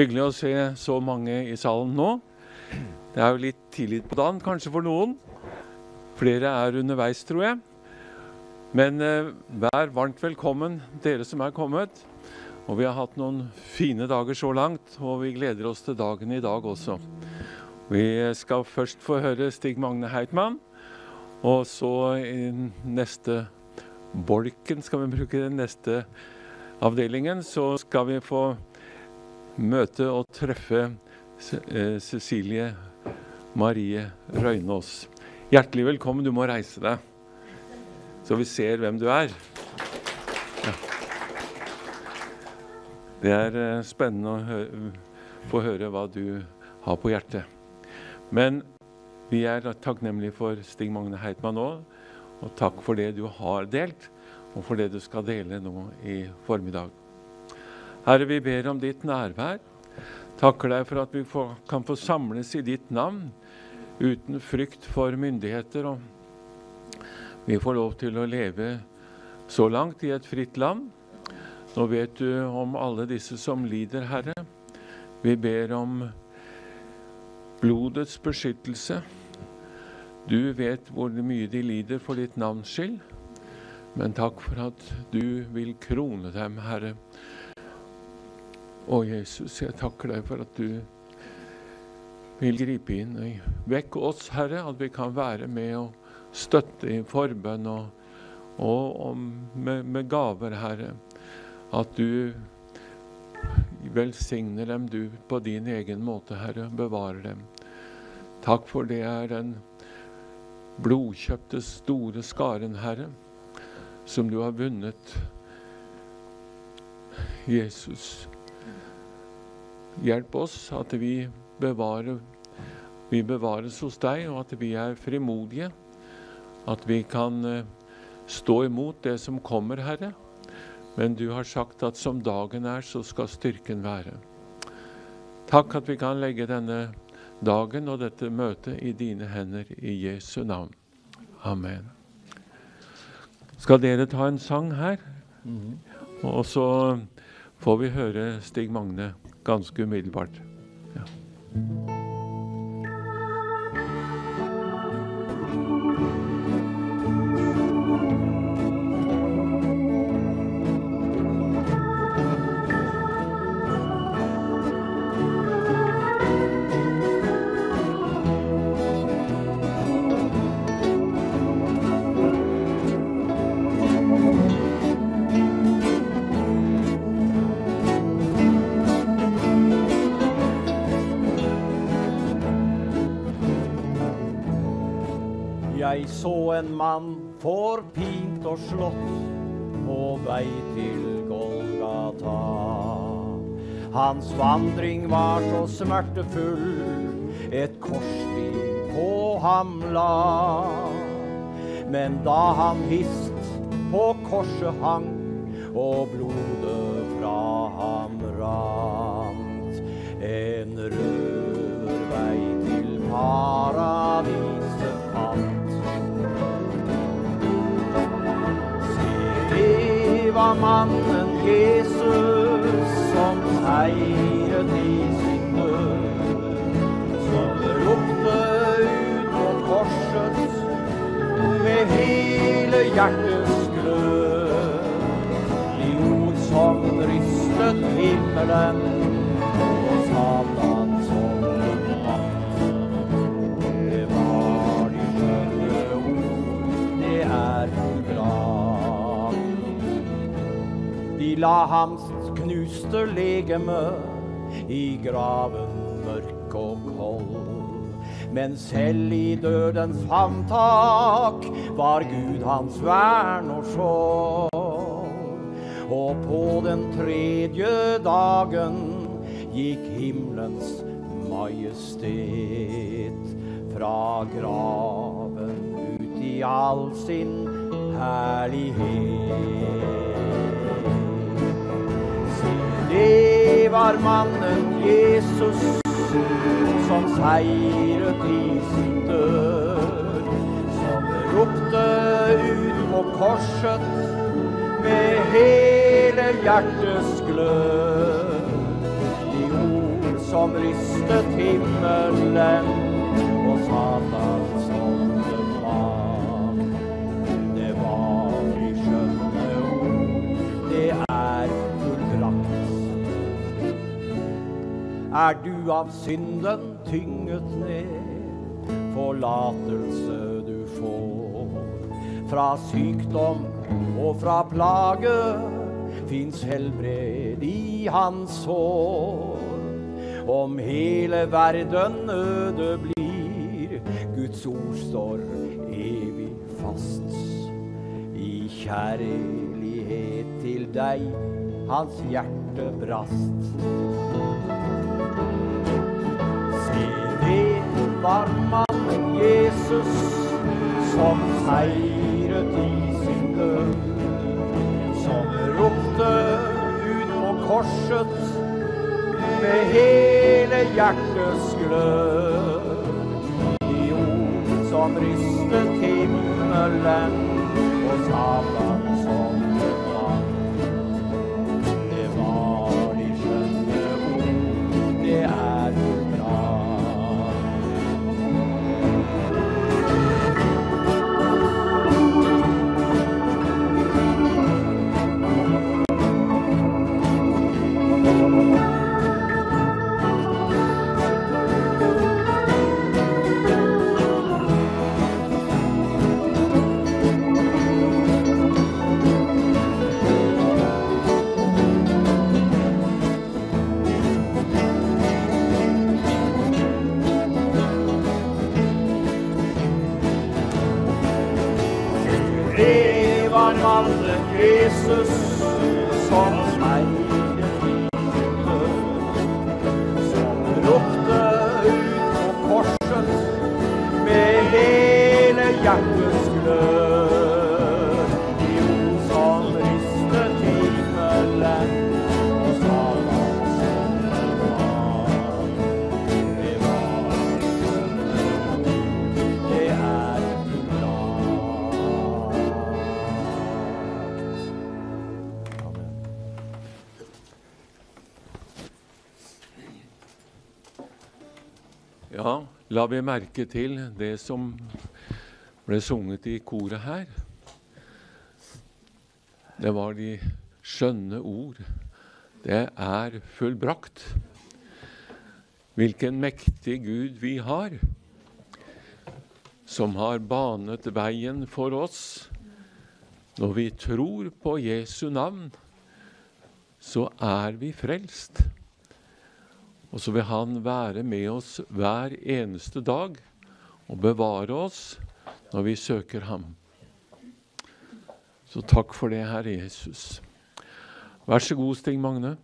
Hyggelig å se så mange i salen nå. Det er jo litt tidlig på dagen kanskje for noen. Flere er underveis, tror jeg. Men eh, vær varmt velkommen, dere som er kommet. Og vi har hatt noen fine dager så langt, og vi gleder oss til dagen i dag også. Vi skal først få høre Stig Magne Heitmann, og så i neste bolken, skal vi bruke den neste avdelingen, så skal vi få møte og treffe eh, Cecilie Marie Røynås. Hjertelig velkommen. Du må reise deg, så vi ser hvem du er. Ja. Det er eh, spennende å få høre hva du har på hjertet. Men vi er takknemlige for Stig Magne Heitmann òg, og takk for det du har delt, og for det du skal dele nå i formiddag. Herre, vi ber om ditt nærvær. Takker deg for at vi får, kan få samles i ditt navn uten frykt for myndigheter. Og vi får lov til å leve så langt i et fritt land. Nå vet du om alle disse som lider, Herre. Vi ber om blodets beskyttelse. Du vet hvor mye de lider for ditt navns skyld. Men takk for at du vil krone dem, Herre å, Jesus, jeg takker deg for at du vil gripe inn. Vekk oss, Herre, at vi kan være med og støtte i forbønn og, og, og med, med, gaver, Herre. At du velsigner dem, du, på din egen måte, Herre. Bevarer dem. Takk for det er den blodkjøpte, store skaren, Herre, som du har vunnet. Jesus. Hjelp oss at vi, bevarer, vi bevares hos deg, og at vi er frimodige. At vi kan eh, stå imot det som kommer, Herre. Men du har sagt at som dagen er, så skal styrken være. Takk at vi kan legge denne dagen og dette møtet i dine hender i Jesu navn. Amen. Skal dere ta en sang her? Mm. Og så får vi høre Stig Magne ganske umiddelbart. Ja. En mann forpint og slått på vei til Golgata. Hans vandring var så smertefull, et korslig på ham la. Men da han hist på korset hang, og blodet fra ham rant, en røvervei til paradiset var mannen Jesus som seiret i sin død. Som ropte ut på korset med hele hjertets glød. De ord som rystet himmelen la hans knuste legeme i graven mørk og kold. Men selv i dødens favntak var Gud hans vern og skjold. Og på den tredje dagen gikk himmelens majestet fra graven ut i all sin herlighet. Det var mannen Jesus som seiret i sin død. Som ropte ut på korset med hele hjertets glød. som rystet himmelen og Satans Er du av synden tynget ned, forlatelse du får. Fra sykdom og fra plage fins helbred i hans hår. Om hele verden øde blir, Guds ord står evig fast. I kjærlighet til deg hans hjerte brast. Var mannen Jesus som seiret i sin død. Som ropte ut på korset med hele hjertets glød. De ord som rystet himmelen og satan åndemann. Det var de skjønne ord, det er la vi merke til det som ble sunget i koret her. Det var de skjønne ord. Det er fullbrakt. Hvilken mektig Gud vi har, som har banet veien for oss. Når vi tror på Jesu navn, så er vi frelst. Og så vil Han være med oss hver eneste dag og bevare oss når vi søker Ham. Så takk for det, Herre Jesus. Vær så god, Stig Magne.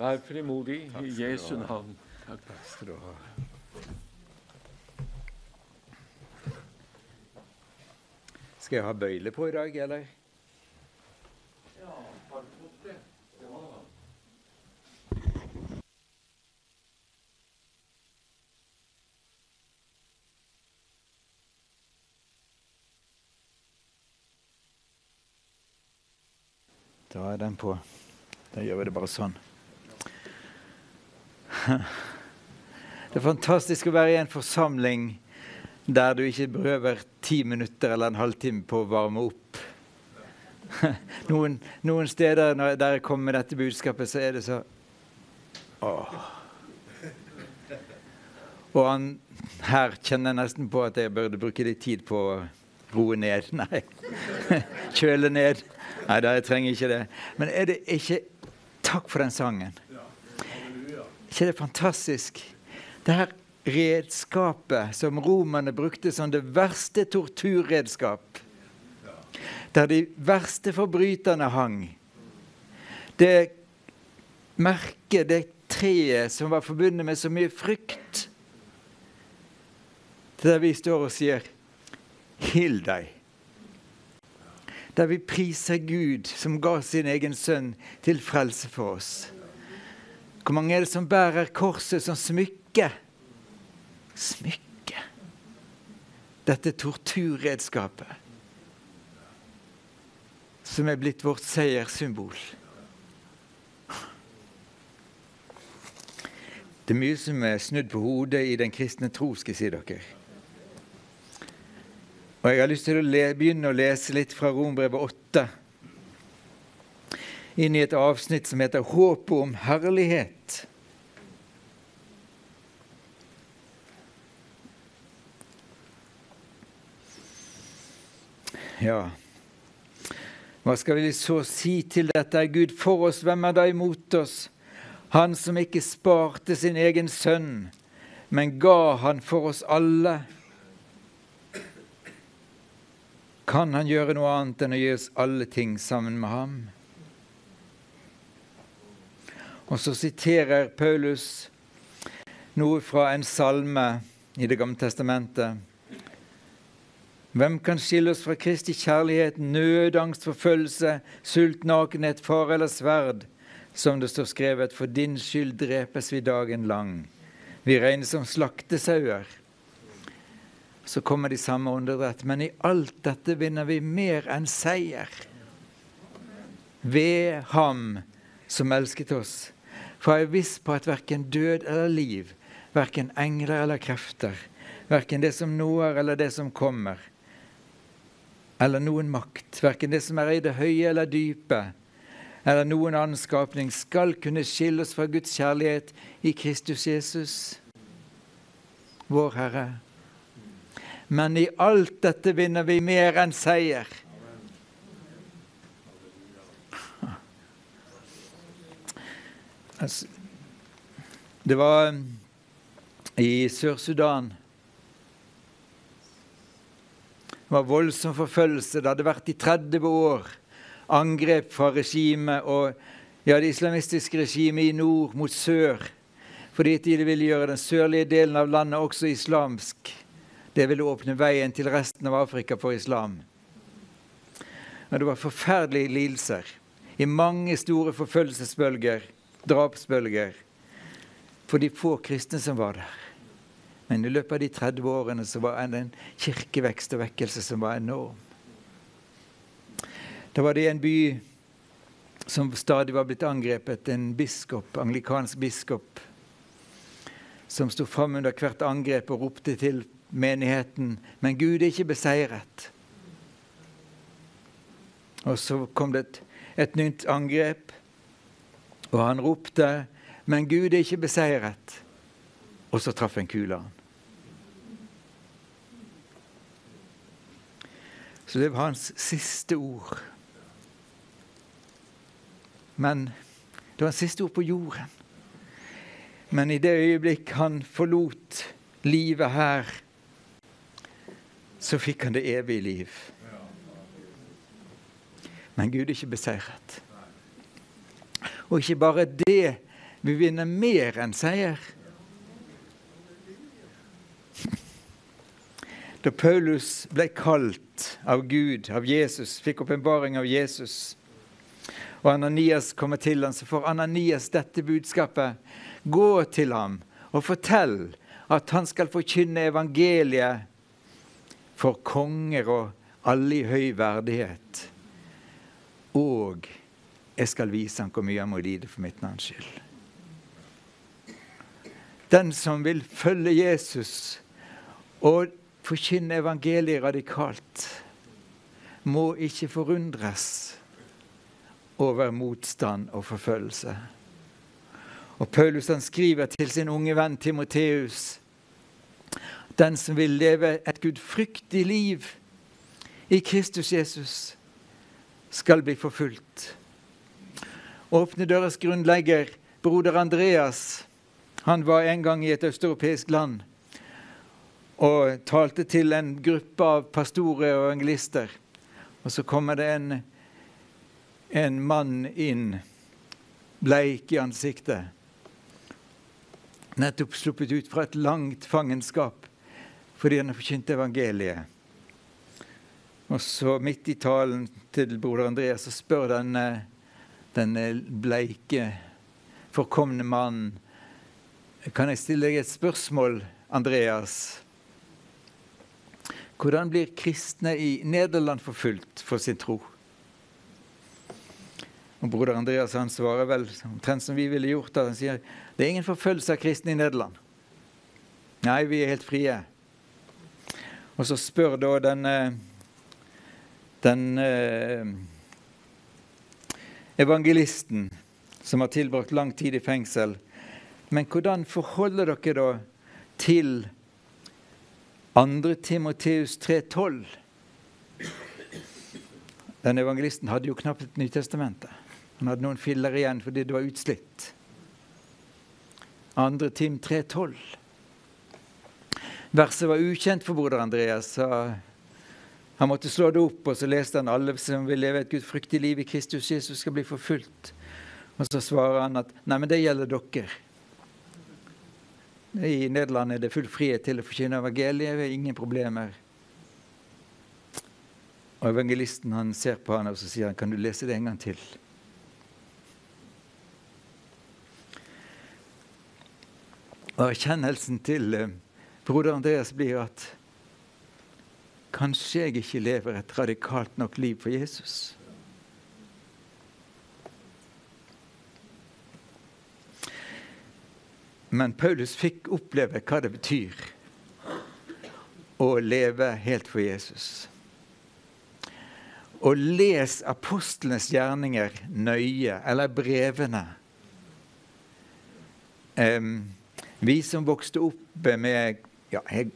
Vær frimodig i Jesu navn. Takk. skal du ha. Skal jeg ha bøyle på i dag, eller? Da er den på. Da gjør vi det bare sånn. Det er fantastisk å være i en forsamling der du ikke behøver ti minutter eller en halvtime på å varme opp. Noen, noen steder når der jeg kommer med dette budskapet, så er det så Åh. Og han, her kjenner jeg nesten på at jeg burde bruke litt tid på å roe ned. Nei. Kjøle ned. Nei da, jeg trenger ikke det. Men er det ikke Takk for den sangen. ikke det fantastisk? Det her redskapet som romerne brukte som det verste torturredskap. Der de verste forbryterne hang. Det merket, det treet som var forbundet med så mye frykt. Det Der vi står og sier 'Hill deg'. Der vi priser Gud som ga sin egen sønn til frelse for oss. Hvor mange er det som bærer korset som smykke? Smykke. Dette torturredskapet. som er blitt vårt seierssymbol. Det er mye som er snudd på hodet i den kristne tro, skal jeg si dere. Og Jeg har lyst til å begynne å lese litt fra Rombrevet 8, inn i et avsnitt som heter 'Håpet om herlighet'. Ja, hva skal vi så si til dette? Er Gud for oss, hvem er da imot oss? Han som ikke sparte sin egen sønn, men ga han for oss alle. Kan han gjøre noe annet enn å gi oss alle ting sammen med ham? Og så siterer Paulus noe fra en salme i Det gamle testamentet. Hvem kan skille oss fra Kristi kjærlighet, nød, angst, forfølgelse, sult, nakenhet, fare eller sverd? Som det står skrevet, for din skyld drepes vi dagen lang. Vi regnes som slaktesauer. Så kommer de samme åndedrett. Men i alt dette vinner vi mer enn seier. Ved Ham som elsket oss. For jeg er viss på at verken død eller liv, verken engler eller krefter, verken det som nå er eller det som kommer, eller noen makt, verken det som er i det høye eller dype, eller noen annen skapning, skal kunne skille oss fra Guds kjærlighet i Kristus Jesus, vår Herre. Men i alt dette vinner vi mer enn seier. Altså, det var i Sør-Sudan Det var voldsom forfølgelse. Det hadde vært i 30 år angrep fra regimet og ja, det islamistiske regimet i nord mot sør. Fordi de ville gjøre den sørlige delen av landet også islamsk. Det ville åpne veien til resten av Afrika for islam. Men det var forferdelige lidelser i mange store forfølgelsesbølger, drapsbølger, for de få kristne som var der. Men i løpet av de 30 årene så var det en kirkevekst og vekkelse som var enorm. Da var det en by som stadig var blitt angrepet, en biskop, anglikansk biskop, som sto fram under hvert angrep og ropte til menigheten Men Gud er ikke beseiret. Og så kom det et, et nytt angrep, og han ropte Men Gud er ikke beseiret. Og så traff en kule han. Så det var hans siste ord. Men det var hans siste ord på jorden. Men i det øyeblikk han forlot livet her, så fikk han det evige liv. Men Gud er ikke beseiret. Og ikke bare det, vi vinner mer enn seier. Da Paulus ble kalt av Gud, av Jesus, fikk åpenbaring av Jesus, og Ananias kommer til ham, så får Ananias dette budskapet. Gå til ham og fortell at han skal forkynne evangeliet for konger og alle i høy verdighet. Og jeg skal vise ham hvor mye han må lide for mitt navns skyld. Den som vil følge Jesus og forkynne evangeliet radikalt, må ikke forundres over motstand og forfølgelse. Og Paulus han skriver til sin unge venn Timoteus den som vil leve et gudfryktig liv i Kristus Jesus, skal bli forfulgt. Åpne døres grunnlegger, broder Andreas, han var en gang i et østeuropeisk land og talte til en gruppe av pastorer og evangelister. Og så kommer det en, en mann inn, bleik i ansiktet, nettopp sluppet ut fra et langt fangenskap fordi han har forkynt evangeliet. Og så midt i talen til broder Andreas så spør denne, denne bleike, forkomne mannen Kan jeg stille deg et spørsmål, Andreas? Hvordan blir kristne i Nederland forfulgt for sin tro? Og Broder Andreas han svarer vel omtrent som vi ville gjort. da. Han sier det er ingen forfølgelse av kristne i Nederland. Nei, vi er helt frie. Og så spør da den, den eh, evangelisten som har tilbrakt lang tid i fengsel, men hvordan forholder dere da til 2. Timoteus 3,12? Den evangelisten hadde jo knapt et Nytestamentet. Han hadde noen filler igjen fordi det var utslitt. 2. Tim 3,12. Verset var ukjent for broder Andreas. så Han måtte slå det opp, og så leste han alle som vil leve et gudfryktig liv i Kristus Jesus, skal bli forfulgt. Og så svarer han at nei, men det gjelder dere. I Nederland er det full frihet til å forkynne evangeliet. Vi har ingen problemer. Og Evangelisten han ser på han og så sier han, kan du lese det en gang til. Og erkjennelsen til eh, broder Andreas blir at kanskje jeg ikke lever et radikalt nok liv for Jesus. Men Paulus fikk oppleve hva det betyr å leve helt for Jesus. Og les apostlenes gjerninger nøye, eller brevene. Um, vi som vokste opp med Ja, jeg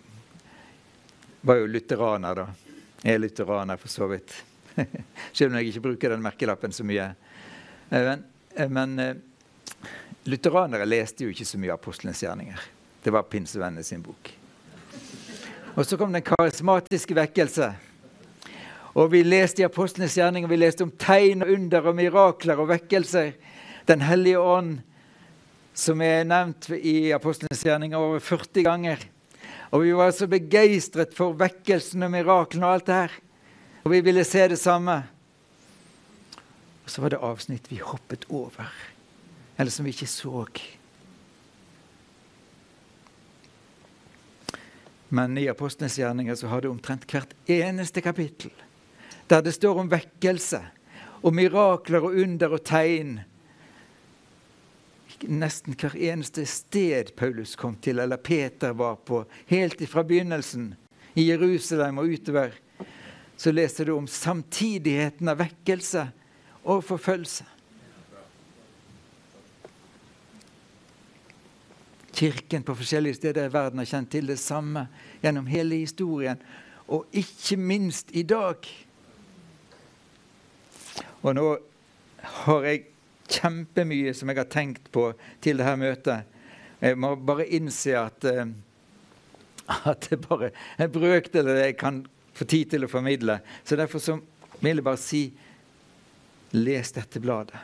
var jo lutheraner, da. Jeg er lutheraner, for så vidt. Selv om jeg ikke bruker den merkelappen så mye. Eh, men, eh, men uh, lutheranere leste jo ikke så mye apostlenes gjerninger. Det var pinsevennene sin bok. Og så kom den karismatiske vekkelse. Og vi leste i apostlenes gjerninger, vi leste om tegn og under og mirakler og vekkelser. Den hellige ånd som er nevnt i Apostlenes gjerninger over 40 ganger. Og vi var så begeistret for vekkelsen og miraklene og alt det her. Og vi ville se det samme. Og så var det avsnitt vi hoppet over, eller som vi ikke så. Men i Apostlenes gjerninger så har det omtrent hvert eneste kapittel der det står om vekkelse og mirakler og under og tegn nesten hver eneste sted Paulus kom til, eller Peter var på, helt fra begynnelsen, i Jerusalem og utover, så leser du om samtidigheten av vekkelse og forfølgelse. Kirken på forskjellige steder i verden har kjent til det samme gjennom hele historien, og ikke minst i dag. Og nå har jeg kjempemye som jeg har tenkt på til dette møtet. Jeg må bare innse at, uh, at det bare en brøkdel av det jeg kan få tid til å formidle. Så derfor så vil jeg bare si les dette bladet,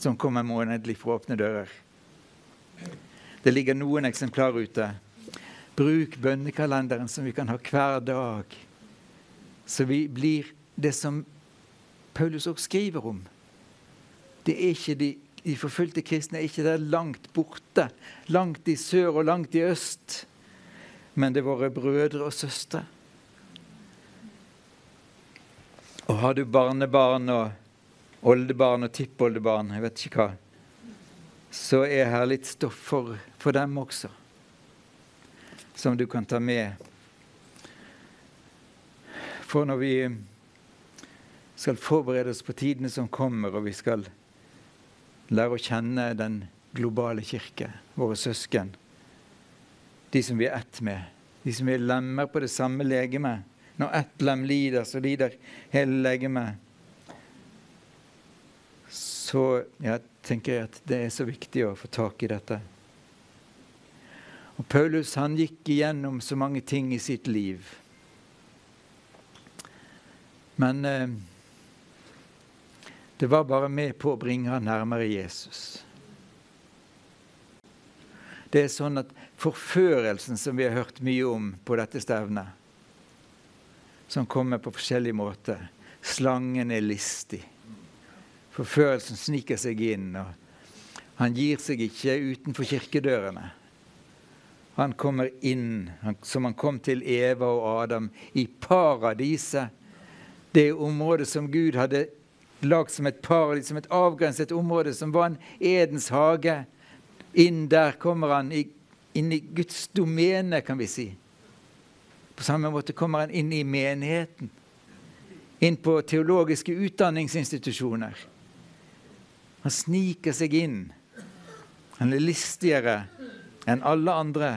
som kommer månedlig fra Åpne dører. Det ligger noen eksemplarer ute. Bruk bønnekalenderen som vi kan ha hver dag. Så vi blir det som Paulus også skriver om. Det er ikke de, de forfulgte kristne er ikke der langt borte, langt i sør og langt i øst. Men det er våre brødre og søstre. Og har du barnebarn og oldebarn og tippoldebarn, jeg vet ikke hva, så er her litt stoff for, for dem også, som du kan ta med. For når vi skal forberede oss på tidene som kommer, og vi skal lære å kjenne den globale kirke, våre søsken. De som vi er ett med, de som vi er lemmer på det samme legemet. Når ett lem lider, så lider hele legemet. Så jeg tenker at det er så viktig å få tak i dette. Og Paulus han gikk igjennom så mange ting i sitt liv. Men eh, det var bare med på å bringe han nærmere Jesus. Det er sånn at forførelsen som vi har hørt mye om på dette stevnet, som kommer på forskjellige måter Slangen er listig. Forførelsen sniker seg inn. og Han gir seg ikke utenfor kirkedørene. Han kommer inn, som han kom til Eva og Adam, i paradiset. Det området som Gud hadde lagd som et paradis, som et avgrenset område, som var en Edens hage. Inn der kommer han, inn i Guds domene, kan vi si. På samme måte kommer han inn i menigheten. Inn på teologiske utdanningsinstitusjoner. Han sniker seg inn. Han er listigere enn alle andre.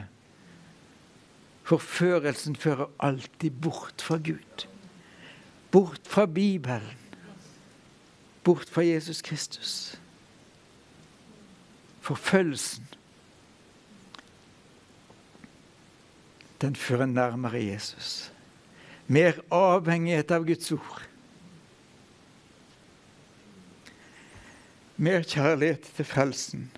Forførelsen fører alltid bort fra Gud. Bort fra Bibelen. Bort fra Jesus Kristus. Forfølgelsen den fører nærmere Jesus. Mer avhengighet av Guds ord. Mer kjærlighet til frelsen.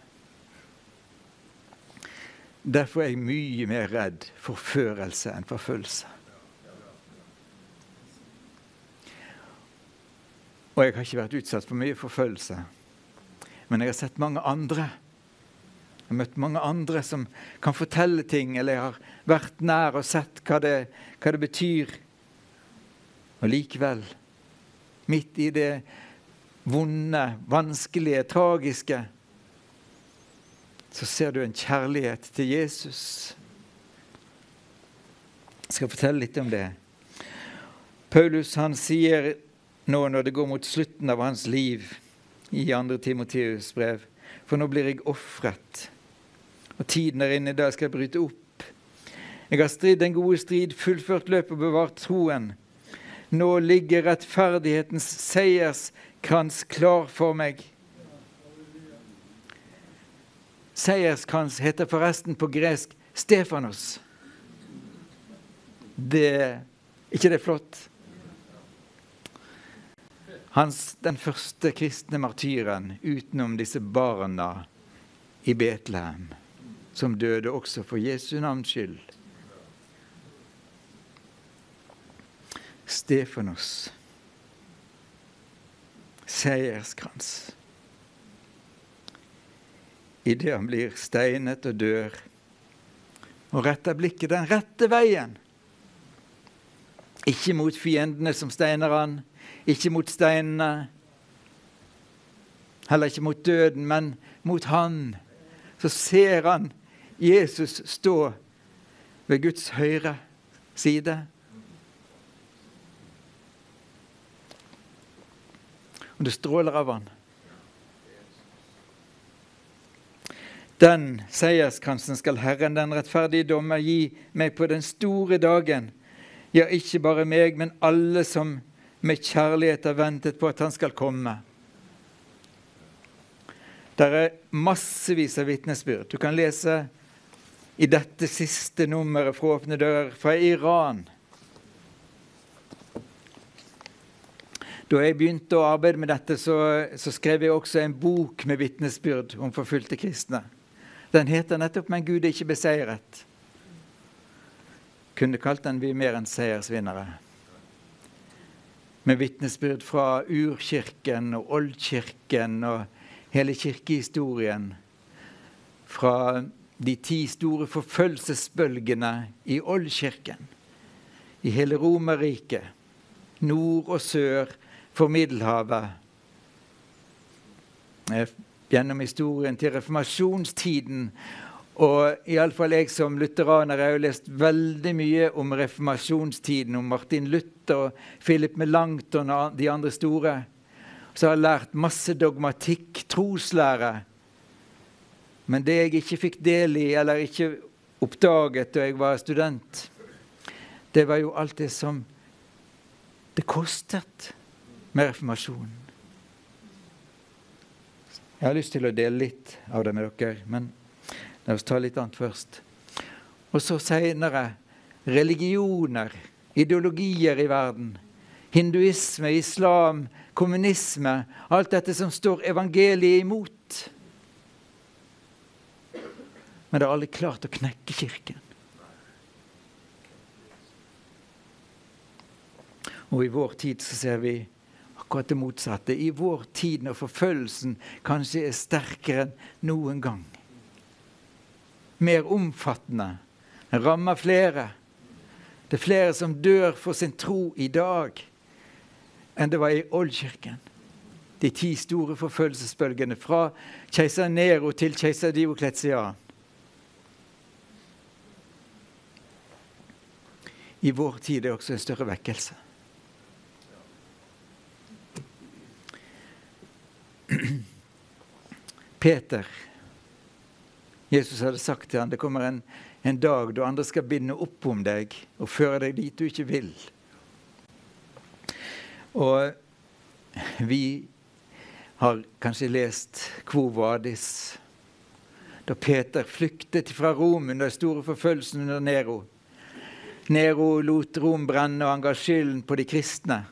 Derfor er jeg mye mer redd forførelse enn forfølgelse. Og jeg har ikke vært utsatt for mye forfølgelse. Men jeg har sett mange andre. Jeg har møtt mange andre som kan fortelle ting, eller jeg har vært nær og sett hva det, hva det betyr. Og likevel, midt i det vonde, vanskelige, tragiske, så ser du en kjærlighet til Jesus. Jeg skal fortelle litt om det. Paulus han sier nå når det går mot slutten av hans liv i 2. Timoteus brev, for nå blir jeg ofret, og tiden er inne da jeg skal bryte opp. Jeg har stridd den gode strid, fullført løpet og bevart troen. Nå ligger rettferdighetens seierskrans klar for meg. Seierskrans heter forresten på gresk Stefanos. Det ikke det er flott? Hans, den første kristne martyren utenom disse barna i Betlehem, som døde også for Jesu navns skyld. Stefanos. Seierskrans idet han blir steinet og dør, og retter blikket den rette veien. Ikke mot fiendene som steiner han, ikke mot steinene, heller ikke mot døden, men mot han. Så ser han Jesus stå ved Guds høyre side. Og det stråler av han. Den seierskransen skal Herren, den rettferdige dommer, gi meg på den store dagen. Ja, ikke bare meg, men alle som med kjærlighet har ventet på at han skal komme. Det er massevis av vitnesbyrd. Du kan lese i dette siste nummeret fra Åpne dører fra Iran. Da jeg begynte å arbeide med dette, så, så skrev jeg også en bok med vitnesbyrd om forfulgte kristne. Den heter nettopp 'Men Gud er ikke beseiret'. Kunne kalt den 'Vi mer enn seiersvinnere'. Med vitnesbyrd fra urkirken og oldkirken og hele kirkehistorien. Fra de ti store forfølgelsesbølgene i oldkirken. I hele Romerriket. Nord og sør for Middelhavet gjennom historien til reformasjonstiden. Og iallfall jeg som lutheraner har jo lest veldig mye om reformasjonstiden, om Martin Luther og Philip Melanchthon og de andre store. Så har jeg lært masse dogmatikk, troslære. Men det jeg ikke fikk del i, eller ikke oppdaget da jeg var student, det var jo alt det som det kostet med reformasjonen. Jeg har lyst til å dele litt av det med dere, men la oss ta litt annet først. Og så seinere religioner, ideologier i verden. Hinduisme, islam, kommunisme. Alt dette som står evangeliet imot. Men det har aldri klart å knekke Kirken. Og i vår tid så ser vi akkurat det motsatte. I vår tid når forfølgelsen kanskje er sterkere enn noen gang. Mer omfattende. Den rammer flere. Det er flere som dør for sin tro i dag enn det var i oldkirken. de ti store forfølgelsesbølgene fra keiser Nero til keiser Diokletian. I vår tid er det også en større vekkelse. Peter Jesus hadde sagt til ham det kommer en, en dag da andre skal binde opp om deg og føre deg dit du ikke vil. Og vi har kanskje lest Quo Vadis, da Peter flyktet fra Rom under store forfølgelsen under Nero. Nero lot Rom brenne, og han skylden på de kristne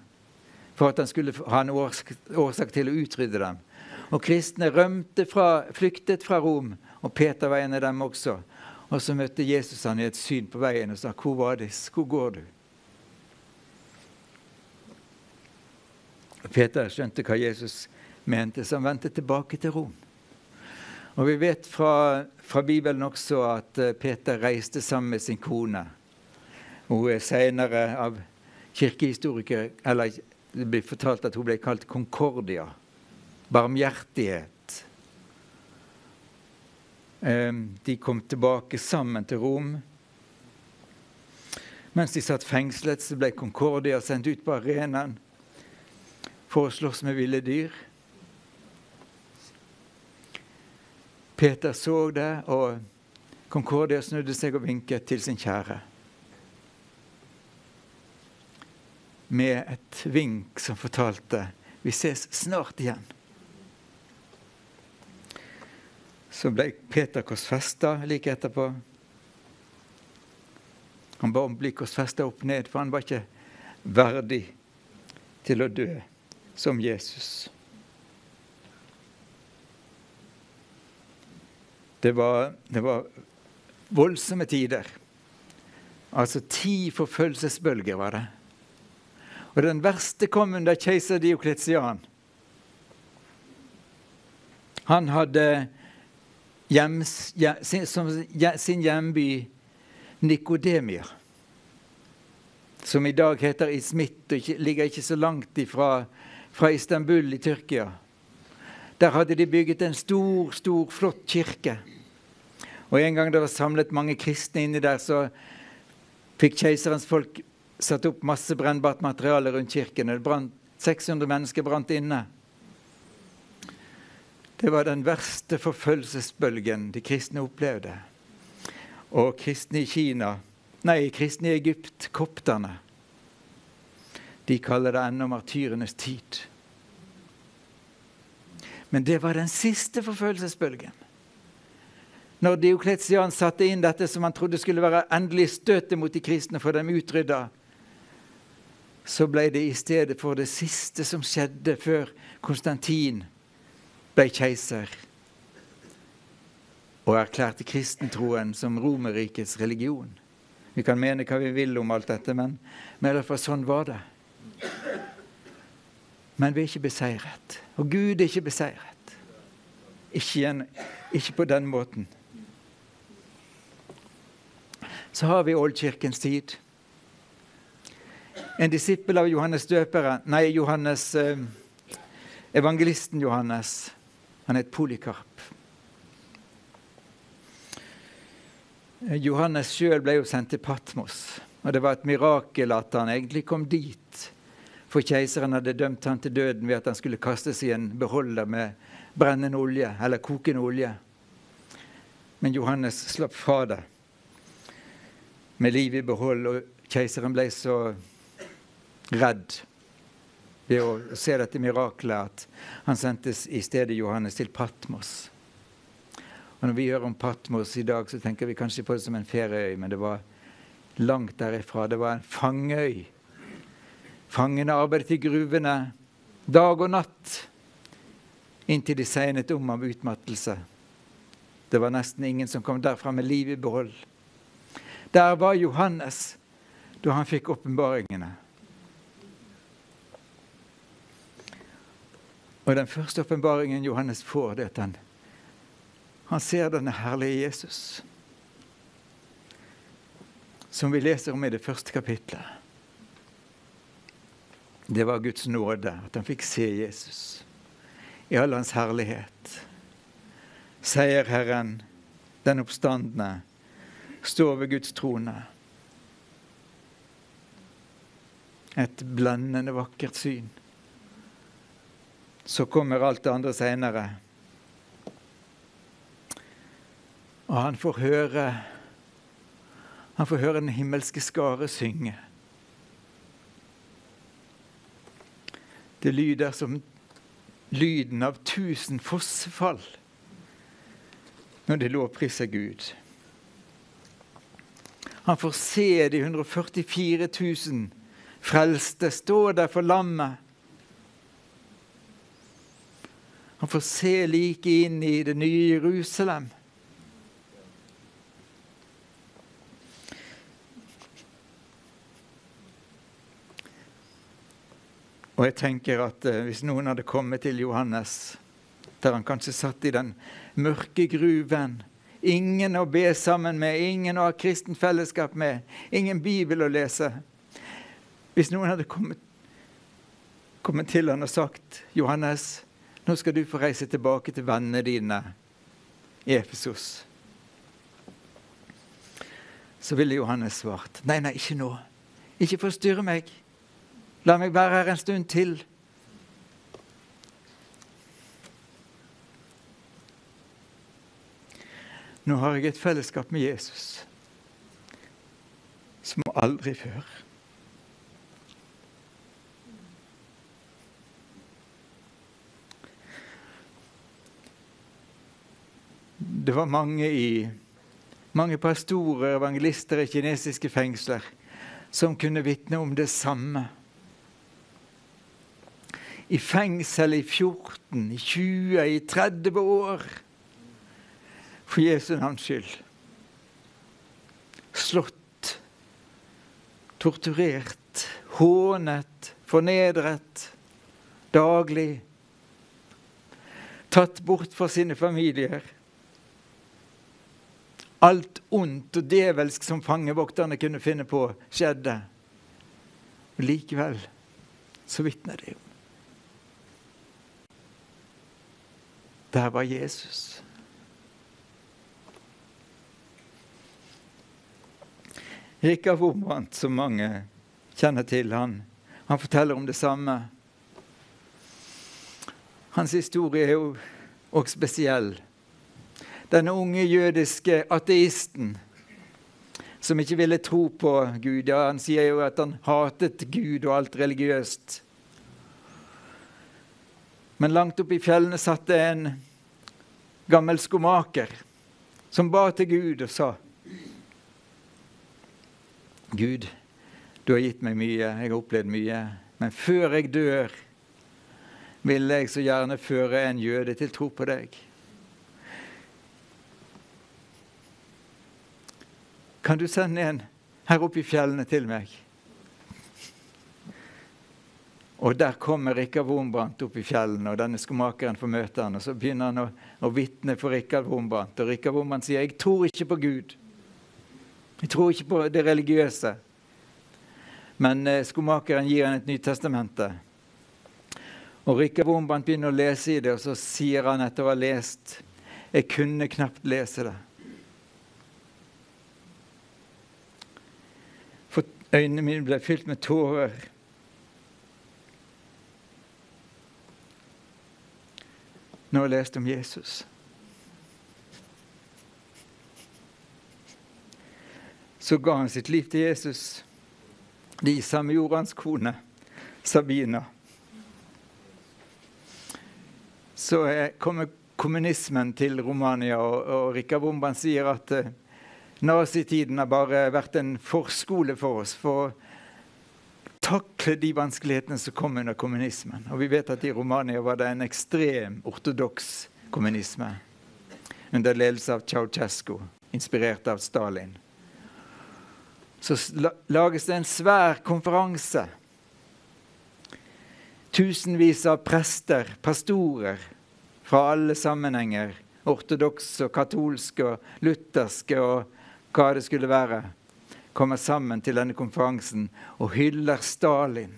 for at han skulle ha en årsak til å utrydde dem. Og kristne rømte fra, flyktet fra Rom, og Peter var en av dem også. Og så møtte Jesus han i et syn på veien og sa, 'Hvor var det? Hvor går du?' Peter skjønte hva Jesus mente, så han vendte tilbake til Rom. Og Vi vet fra, fra Bibelen også at eh, Peter reiste sammen med sin kone. Hun er senere av kirkehistorikere eller Det blir fortalt at hun ble kalt Concordia. Barmhjertighet. De kom tilbake sammen til Rom. Mens de satt fengslet, så ble Concordia sendt ut på arenaen for å slåss med ville dyr. Peter så det, og Concordia snudde seg og vinket til sin kjære. Med et vink som fortalte 'Vi ses snart igjen'. Så ble Peter korsfesta like etterpå. Han ba om å bli korsfesta opp ned, for han var ikke verdig til å dø som Jesus. Det var, det var voldsomme tider. Altså ti forfølgelsesbølger var det. Og den verste kom under keiser Diokletian. Han hadde hjems, sin, som sin hjemby Nikodemia, som i dag heter Ismit og ikke, ligger ikke så langt ifra fra Istanbul i Tyrkia. Der hadde de bygget en stor, stor, flott kirke. Og En gang det var samlet mange kristne inni der, så fikk keiserens folk satt opp masse brennbart materiale rundt kirken. Det brant, 600 mennesker brant inne. Det var den verste forfølgelsesbølgen de kristne opplevde. Og kristne i Kina Nei, kristne i Egypt, kopterne. De kaller det ennå martyrenes tid. Men det var den siste forfølgelsesbølgen. Når Diokletian satte inn dette som han trodde skulle være endelig støtet mot de kristne, for dem utrydda, så ble det i stedet for det siste som skjedde før Konstantin ble keiser og erklærte kristentroen som Romerrikets religion. Vi kan mene hva vi vil om alt dette, men, men i hvert fall sånn var det. Men vi er ikke beseiret. Og Gud er ikke beseiret. Ikke, igjen, ikke på den måten. Så har vi oldkirkens tid. En disippel av Johannes døperen, nei, Johannes, eh, evangelisten Johannes, han het Polikarp. Johannes sjøl ble jo sendt til Patmos, og det var et mirakel at han egentlig kom dit. For keiseren hadde dømt han til døden ved at han skulle kastes i en beholder med brennende olje, eller kokende olje. Men Johannes slapp fra det med livet i behold, og keiseren ble så redd ved å se dette mirakelet at han sendtes i stedet Johannes til Patmos. Og Når vi hører om Patmos i dag, så tenker vi kanskje på det som en ferieøy, men det var langt derifra. Det var en fangeøy. Fangene arbeidet i gruvene dag og natt inntil de segnet om av utmattelse. Det var nesten ingen som kom derfra med liv i behold. Der var Johannes da han fikk åpenbaringene. Og den første åpenbaringen Johannes får, det er at han, han ser denne herlige Jesus. Som vi leser om i det første kapitlet. Det var Guds nåde at han fikk se Jesus. i all hans herlighet. Seierherren, den oppstandende, står ved Guds trone. Et blendende vakkert syn. Så kommer alt det andre seinere. Og han får høre Han får høre den himmelske skare synge. Det lyder som lyden av tusen fossefall når de lovpriser Gud. Han får se de 144 000 frelste stå der for lammet. Han får se like inn i det nye Jerusalem. Og jeg tenker at eh, hvis noen hadde kommet til Johannes, der han kanskje satt i den mørke gruven, ingen å be sammen med, ingen å ha kristent fellesskap med, ingen bibel å lese Hvis noen hadde kommet, kommet til han og sagt, 'Johannes, nå skal du få reise tilbake til vennene dine i Efesos', så ville Johannes svart, 'Nei, nei, ikke nå. Ikke forstyrre meg.' La meg være her en stund til. Nå har jeg et fellesskap med Jesus som aldri før. Det var mange, i, mange pastorer evangelister i kinesiske fengsler som kunne vitne om det samme i fengsel i 14, i 20, i 30 år for Jesu navns skyld. Slått, torturert, hånet, fornedret daglig. Tatt bort fra sine familier. Alt ondt og djevelsk som fangevokterne kunne finne på, skjedde. Og likevel så vitner de om Der var Jesus. Rikard Wormbrandt, som mange kjenner til, han, han forteller om det samme. Hans historie er jo også spesiell. Denne unge jødiske ateisten som ikke ville tro på Gud. Ja, han sier jo at han hatet Gud og alt religiøst. Men langt oppe i fjellene satt det en gammel skomaker som ba til Gud og sa Gud, du har gitt meg mye, jeg har opplevd mye, men før jeg dør, vil jeg så gjerne føre en jøde til tro på deg. Kan du sende en her oppe i fjellene til meg? Og der kommer Rikard Wombrandt opp i fjellene, og denne skomakeren får møte han, og Så begynner han å, å vitne for Rikard Wombrandt, Og Rikard Wombrandt sier 'Jeg tror ikke på Gud'. Jeg tror ikke på det religiøse. Men eh, skomakeren gir han et Nytestamente. Og Rikard Wombrandt begynner å lese i det, og så sier han etter å ha lest 'Jeg kunne knapt lese det'. For øynene mine ble fylt med tårer. når jeg leste om Jesus. Så ga han sitt liv til Jesus. De samme gjorde hans kone, Sabina. Så kommer kommunismen til Romania, og, og Rikard Bomban sier at uh, nazitiden har bare vært en forskole for oss. for å takle de vanskelighetene som kom under kommunismen. Og vi vet at i Romania var det en ekstrem ortodoks kommunisme under ledelse av Ceaucescu, inspirert av Stalin. Så lages det en svær konferanse. Tusenvis av prester, pastorer fra alle sammenhenger, ortodokse og katolske og lutherske og hva det skulle være kommer sammen til denne konferansen og hyller Stalin.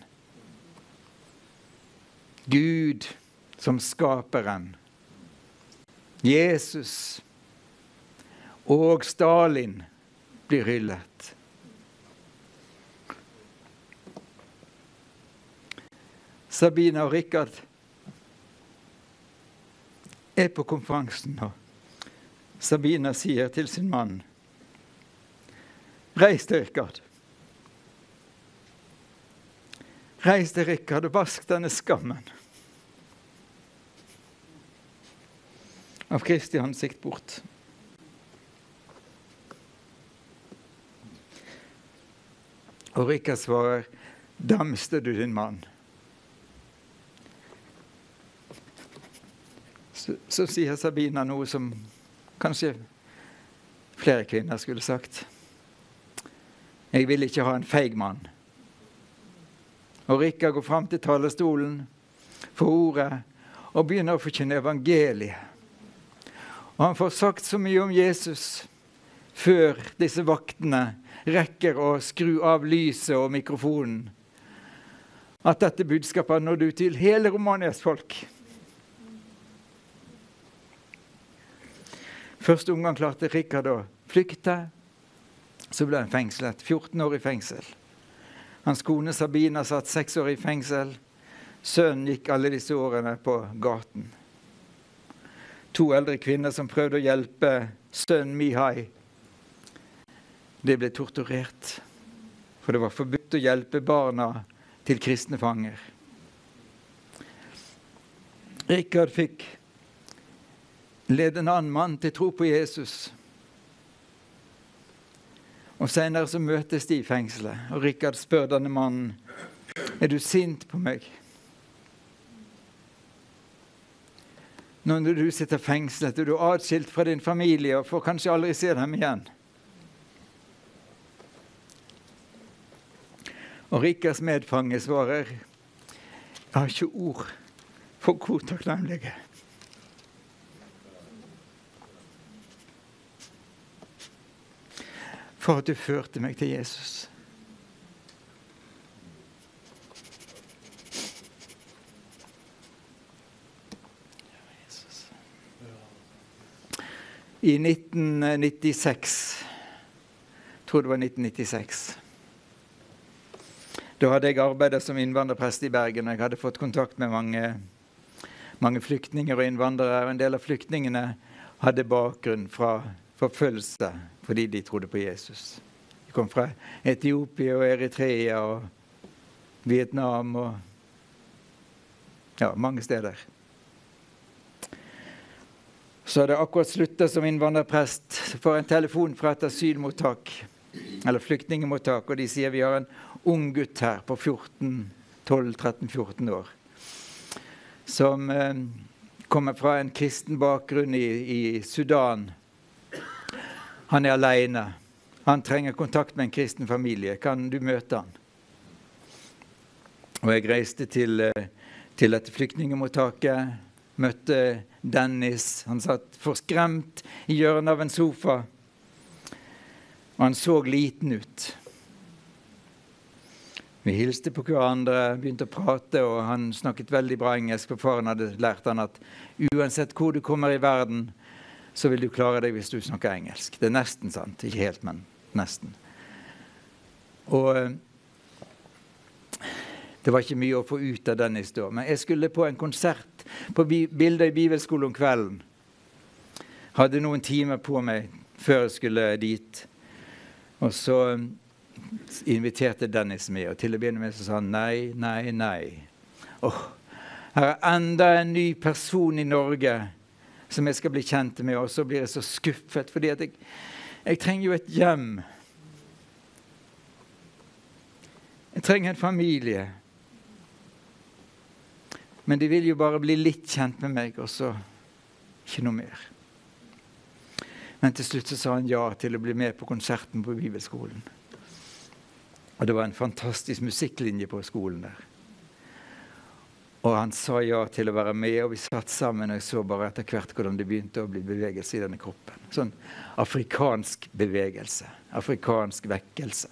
Gud som skaperen. Jesus og Stalin blir hyllet. Sabina og Rikard er på konferansen, nå. Sabina sier til sin mann Reis deg, Rikard. Reis deg, Rikard, og vask denne skammen av Kristi ansikt bort. Og Rikard svarer, 'Damste du din mann. Så, så sier Sabina noe som kanskje flere kvinner skulle sagt. Jeg vil ikke ha en feig mann. Og Rikard går fram til talerstolen, får ordet og begynner å forkynne evangeliet. Og han får sagt så mye om Jesus før disse vaktene rekker å skru av lyset og mikrofonen, at dette budskapet har nådd ut til hele Romanias folk. Første omgang klarte Rikard å flykte. Så ble han fengslet. 14 år i fengsel. Hans kone Sabina satt seks år i fengsel. Sønnen gikk alle disse årene på gaten. To eldre kvinner som prøvde å hjelpe sønnen Mihai. De ble torturert, for det var forbudt å hjelpe barna til kristne fanger. Rikard fikk lede en annen mann til tro på Jesus. Og Senere så møtes de i fengselet, og Rikard spør denne mannen er du sint på meg. Når du sitter fengslet og du er atskilt fra din familie og får kanskje aldri se dem igjen. Og Rikards medfange svarer jeg har ikke ord for hvor takknemlige. For at du førte meg til Jesus. I 1996 Jeg tror det var 1996. Da hadde jeg arbeidet som innvandrerprest i Bergen. Jeg hadde fått kontakt med mange, mange flyktninger og innvandrere. og En del av flyktningene hadde bakgrunn fra forfølgelse fordi de trodde på Jesus. De kom fra Etiopia og Eritrea og Vietnam og ja, mange steder. Så hadde jeg akkurat slutta som innvandrerprest. Får en telefon fra et asylmottak, eller flyktningemottak, og de sier vi har en ung gutt her på 12-13-14 år som eh, kommer fra en kristen bakgrunn i, i Sudan. Han er aleine. Han trenger kontakt med en kristen familie. Kan du møte han? Og jeg reiste til, eh, til dette flyktningmottaket. Møtte Dennis. Han satt forskremt i hjørnet av en sofa. Og han så liten ut. Vi hilste på hverandre, begynte å prate, og han snakket veldig bra engelsk. For faren hadde lært han at uansett hvor du kommer i verden, så vil du klare deg hvis du snakker engelsk. Det er nesten sant. Ikke helt, men nesten. Og det var ikke mye å få ut av Dennis historien. Men jeg skulle på en konsert på Bildet i bibelskolen om kvelden. Hadde noen timer på meg før jeg skulle dit. Og så inviterte Dennis med, og til å begynne med så sa han nei, nei, nei. Åh, her er enda en ny person i Norge som jeg skal bli kjent med, og så blir jeg så skuffet, fordi jeg, jeg trenger jo et hjem. Jeg trenger en familie. Men de vil jo bare bli litt kjent med meg, og så ikke noe mer. Men til slutt så sa han ja til å bli med på konserten på bibelskolen. Og det var en fantastisk musikklinje på skolen der. Og han sa ja til å være med, og vi satt sammen og så bare etter hvert hvordan det begynte å bli bevegelse i denne kroppen. Sånn afrikansk bevegelse. Afrikansk vekkelse.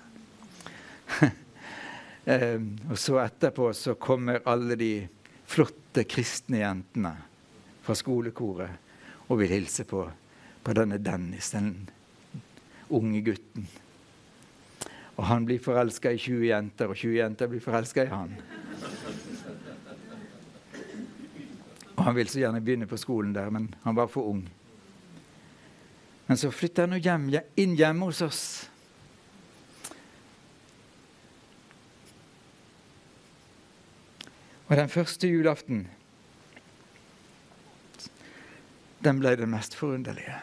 um, og så etterpå så kommer alle de flotte kristne jentene fra skolekoret og vil hilse på, på denne Dennis, den unge gutten. Og han blir forelska i 20 jenter, og 20 jenter blir forelska i han. Og han ville så gjerne begynne på skolen der, men han var for ung. Men så flytta han hjem, inn hjemme hos oss. Og den første julaften den ble det mest forunderlige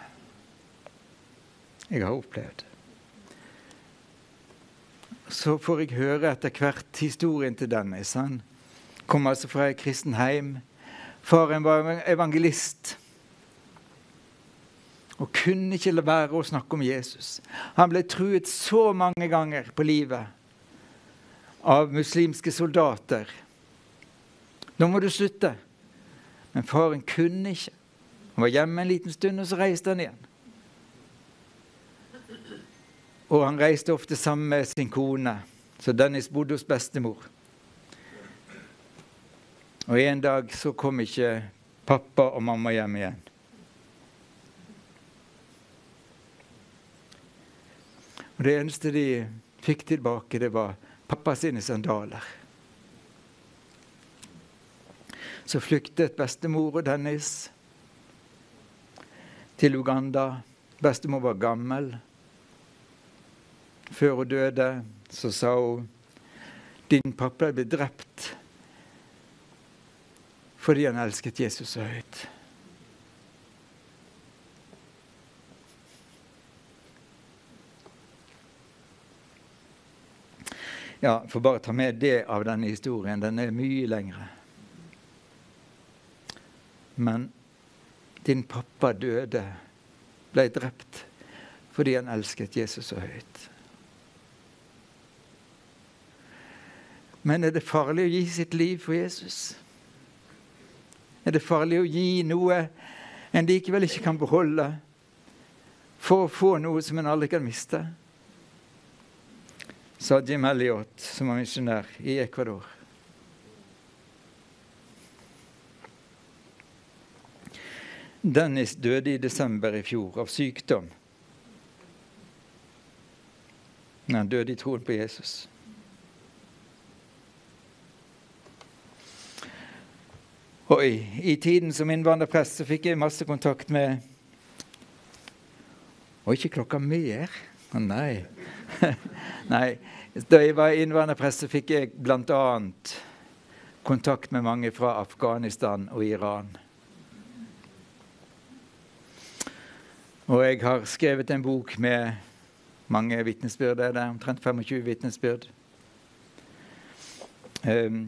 jeg har opplevd. Så får jeg høre etter hvert historien til Dennis. Han kom altså fra et kristen heim. Faren var evangelist og kunne ikke la være å snakke om Jesus. Han ble truet så mange ganger på livet av muslimske soldater. 'Nå må du slutte.' Men faren kunne ikke. Han var hjemme en liten stund, og så reiste han igjen. Og han reiste ofte sammen med sin kone, så Dennis bodde hos bestemor. Og en dag så kom ikke pappa og mamma hjem igjen. Og det eneste de fikk tilbake, det var pappa sine sandaler. Så flyktet bestemor og Dennis til Uganda. Bestemor var gammel. Før hun døde, så sa hun din pappa ble drept fordi han elsket Jesus så høyt. Ja, får bare ta med det av denne historien. Den er mye lengre. Men din pappa døde, ble drept, fordi han elsket Jesus så høyt. Men er det farlig å gi sitt liv for Jesus? Er det farlig å gi noe en likevel ikke kan beholde, for å få noe som en aldri kan miste? Sa Jim Elliot, som var misjonær i Ecuador. Dennis døde i desember i fjor av sykdom. Men han døde i troen på Jesus. Og i, i tiden som innvandrerprest så fikk jeg masse kontakt med Og ikke klokka mer? Å nei. nei. Da jeg var innvandrerprest, så fikk jeg bl.a. kontakt med mange fra Afghanistan og Iran. Og jeg har skrevet en bok med mange vitnesbyrd. Det er omtrent 25 vitnesbyrd. Um,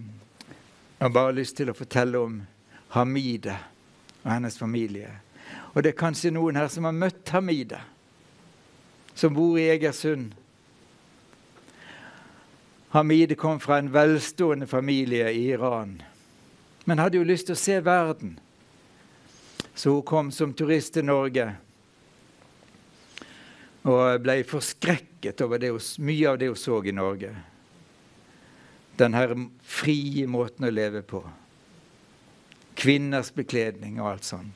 jeg har bare lyst til å fortelle om Hamide og hennes familie. Og det er kanskje noen her som har møtt Hamide, som bor i Egersund. Hamide kom fra en velstående familie i Iran, men hadde jo lyst til å se verden. Så hun kom som turist til Norge og ble forskrekket over det, mye av det hun så i Norge. Den her frie måten å leve på. Kvinners bekledning og alt sånn.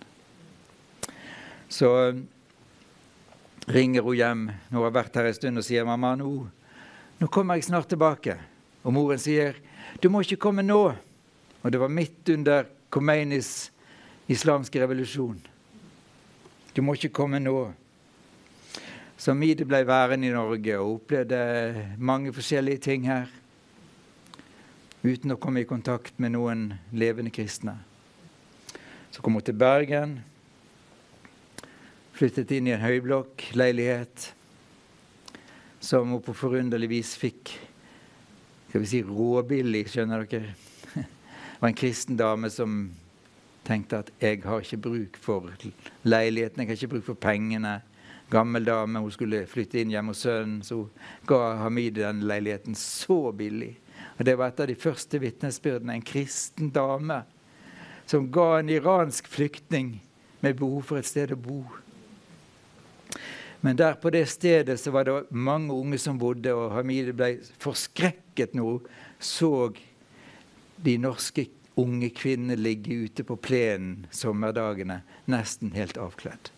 Så um, ringer hun hjem når hun har vært her en stund og sier 'Mamma, nå, nå kommer jeg snart tilbake'. Og moren sier 'Du må ikke komme nå'. Og det var midt under Khomeinis islamske revolusjon. 'Du må ikke komme nå'. Så Mide ble værende i Norge og opplevde mange forskjellige ting her. Uten å komme i kontakt med noen levende kristne. Så kom hun til Bergen. Flyttet inn i en høyblokk-leilighet som hun på forunderlig vis fikk skal vi si, råbillig, skjønner dere. Det var en kristen dame som tenkte at 'jeg har ikke bruk for leiligheten, jeg har ikke bruk for pengene' gammel dame. Hun skulle flytte inn hjemme hos sønnen, så hun ga Hamid den leiligheten så billig. Og Det var et av de første vitnesbyrdene. En kristen dame som ga en iransk flyktning med behov for et sted å bo. Men der på det stedet så var det mange unge som bodde, og Hamide ble forskrekket når hun så de norske unge kvinner ligge ute på plenen sommerdagene nesten helt avkledd.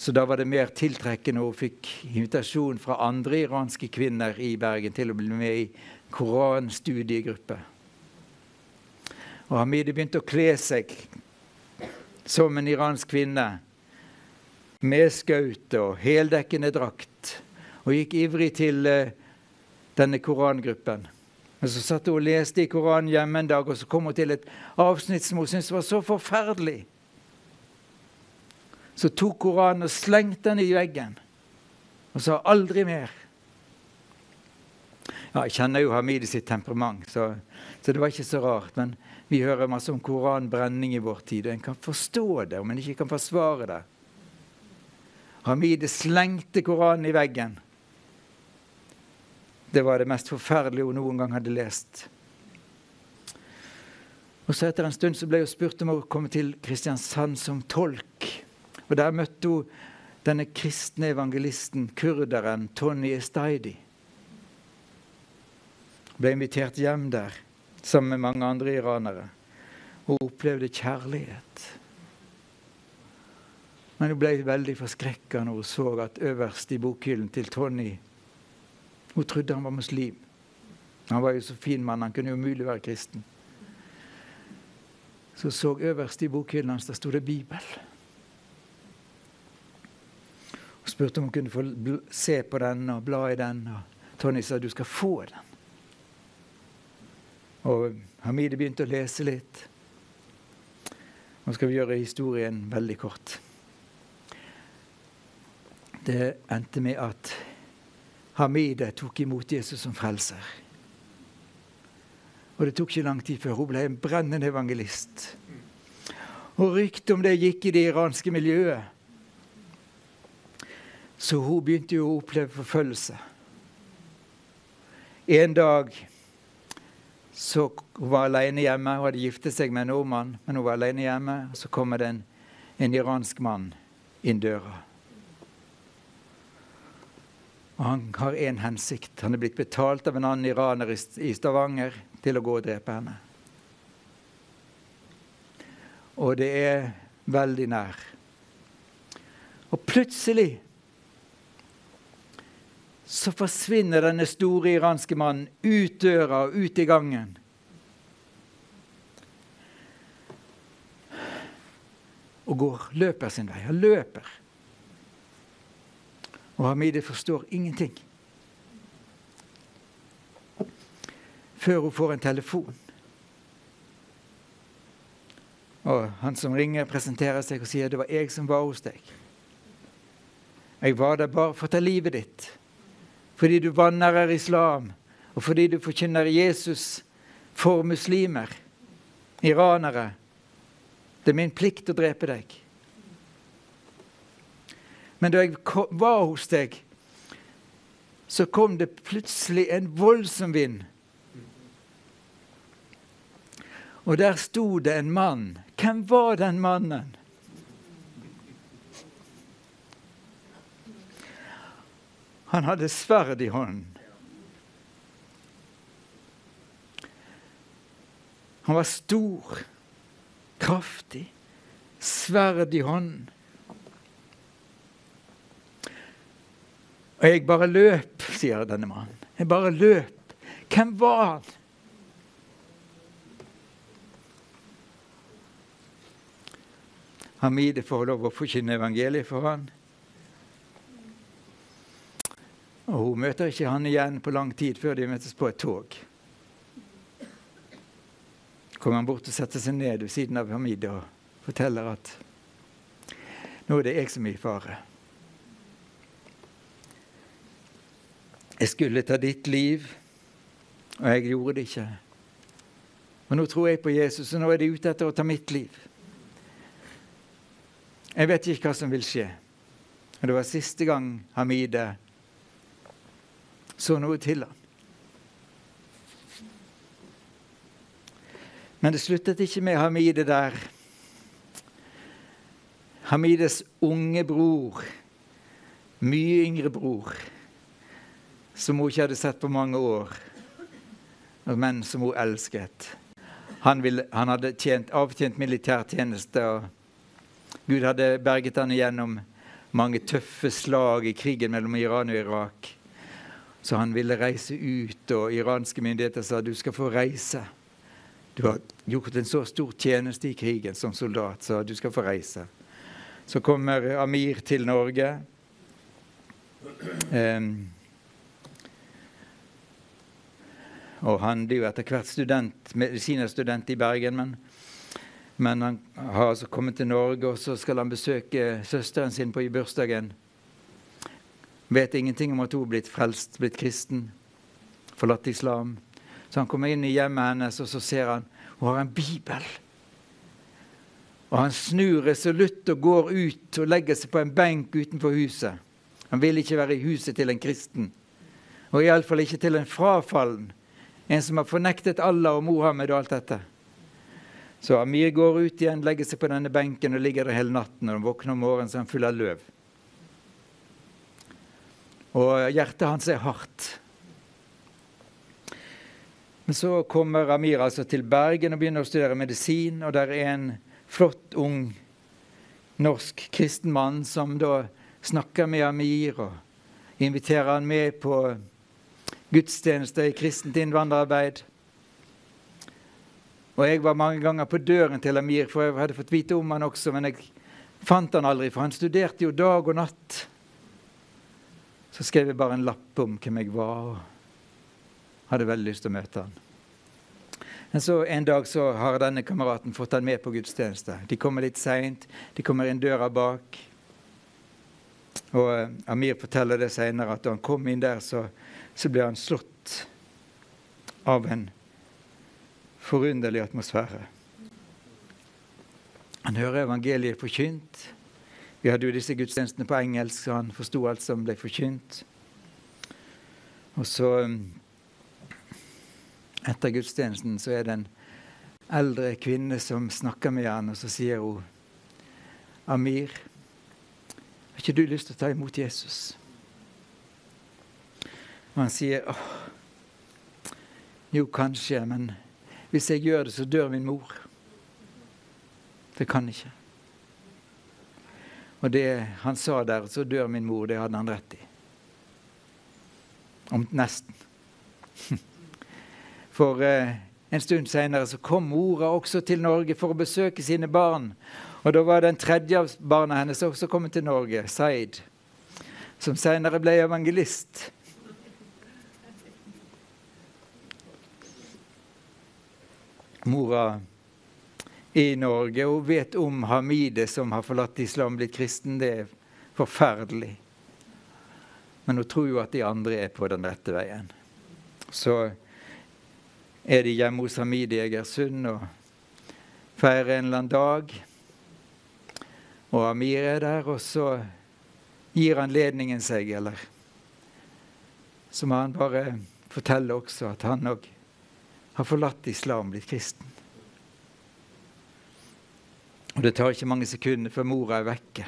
Så da var det mer tiltrekkende og fikk invitasjon fra andre iranske kvinner i Bergen til å bli med i koranstudiegruppe. Og Hamidi begynte å kle seg som en iransk kvinne med skaut og heldekkende drakt, og gikk ivrig til uh, denne korangruppen. Men så satt hun og leste i Koranen hjemme en dag, og så kom hun til et avsnitt som hun syntes var så forferdelig. Så tok Koranen og slengte den i veggen og sa 'aldri mer'. Ja, jeg kjenner jo Hamidi sitt temperament, så, så, det var ikke så rart. Men vi hører masse om koranbrenning i vår tid, og en kan forstå det, men ikke kan forsvare det. Hamide slengte Koranen i veggen. Det var det mest forferdelige hun noen gang hadde lest. Og så Etter en stund så ble hun spurt om å komme til Kristiansand som tolk. Og Der møtte hun denne kristne evangelisten, kurderen Tony Estaidi. Ble invitert hjem der sammen med mange andre iranere. Og opplevde kjærlighet. Men hun ble veldig forskrekka når hun så at øverst i bokhyllen til Tony Hun trodde han var muslim. Han var jo så fin mann, han kunne umulig være kristen. Så så øverst i bokhyllen hans, der sto det Bibel. Hun spurte om hun kunne få se på den og bla i den. Og Tony sa du skal få den. Og Hamide begynte å lese litt. Nå skal vi gjøre historien veldig kort. Det endte med at Hamide tok imot Jesus som frelser. Og det tok ikke lang tid før hun ble en brennende evangelist. Og ryktet om det gikk i det iranske miljøet. Så hun begynte jo å oppleve forfølgelse. En dag så hun var alene hjemme. Hun hadde giftet seg med en nordmann, men hun var alene hjemme. Så kommer det en, en iransk mann inn døra. Og han har én hensikt. Han er blitt betalt av en annen iraner i Stavanger til å gå og drepe henne. Og det er veldig nær. Og plutselig så forsvinner denne store iranske mannen ut døra og ut i gangen. Og går, løper sin vei. Han løper. Og Hamide forstår ingenting. Før hun får en telefon. Og han som ringer, presenterer seg og sier det var jeg som var hos deg. Jeg var der bare for å ta livet ditt. Fordi du vanærer islam, og fordi du forkynner Jesus for muslimer, iranere. Det er min plikt å drepe deg. Men da jeg var hos deg, så kom det plutselig en voldsom vind. Og der sto det en mann. Hvem var den mannen? Han hadde sverd i hånden. Han var stor, kraftig, sverd i hånden. Og jeg bare løp, sier denne mannen. Jeg bare løp. Hvem var han? Hamide får lov å forkynne evangeliet for han. Og hun møter ikke han igjen på lang tid før de møtes på et tog. kommer han bort og setter seg ned ved siden av Hamid og forteller at nå er det jeg som er i fare. Jeg skulle ta ditt liv, og jeg gjorde det ikke. Og nå tror jeg på Jesus, og nå er de ute etter å ta mitt liv. Jeg vet ikke hva som vil skje. Og det var siste gang Hamide så noe til ham. Men det sluttet ikke med Hamide der. Hamides unge bror, mye yngre bror, som hun ikke hadde sett på mange år, men som hun elsket. Han, ville, han hadde tjent, avtjent militærtjeneste, og Gud hadde berget han igjennom mange tøffe slag i krigen mellom Iran og Irak. Så han ville reise ut, og iranske myndigheter sa du skal få reise. Du har gjort en så stor tjeneste i krigen som soldat, så du skal få reise. Så kommer Amir til Norge. Um, og han blir jo etter hvert student, medisinerstudent i Bergen, men, men, han har altså kommet til Norge, og så skal han besøke søsteren sin på i bursdagen. Vet ingenting om at hun er blitt frelst, blitt kristen, forlatt islam. Så han kommer inn i hjemmet hennes, og så ser han hun har en bibel. Og han snur resolutt og går ut og legger seg på en benk utenfor huset. Han vil ikke være i huset til en kristen, og iallfall ikke til en frafallen. En som har fornektet Allah og Mohammed og alt dette. Så Amir går ut igjen, legger seg på denne benken og ligger der hele natten. Og han våkner om morgenen, så er han full av løv. Og hjertet hans er hardt. Men så kommer Amir altså til Bergen og begynner å studere medisin. Og der er en flott, ung norsk kristen mann som da snakker med Amir og inviterer han med på gudstjeneste i kristent innvandrerarbeid. Og jeg var mange ganger på døren til Amir, for jeg hadde fått vite om han også, men jeg fant han aldri, for han studerte jo dag og natt. Så skrev jeg bare en lapp om hvem jeg var, og hadde veldig lyst til å møte han. Men så en dag så har denne kameraten fått han med på gudstjeneste. De kommer litt seint, de kommer inn døra bak. Og eh, Amir forteller det seinere, at da han kom inn der, så så ble han slått av en forunderlig atmosfære. Han hører evangeliet forkynt. Vi hadde jo disse gudstjenestene på engelsk, så han forsto alt som ble forkynt. Og så, etter gudstjenesten, så er det en eldre kvinne som snakker med han, og så sier hun Amir, har ikke du lyst til å ta imot Jesus? Og han sier åh, jo, kanskje, men hvis jeg gjør det, så dør min mor. Det kan ikke. Og det han sa der, så dør min mor, det hadde han rett i. Om nesten. For eh, en stund seinere så kom mora også til Norge for å besøke sine barn. Og da var den tredje av barna hennes også kommet til Norge, Zaid, som seinere ble evangelist. mora i Norge. Hun vet om Hamide som har forlatt islam, blitt kristen. Det er forferdelig. Men hun tror jo at de andre er på den rette veien. Så er de hjemme hos Hamide i Egersund og feirer en eller annen dag. Og Amir er der, og så gir anledningen seg, eller så må han bare fortelle også at han òg har forlatt islam, blitt kristen. Og Det tar ikke mange sekunder før mora er vekke.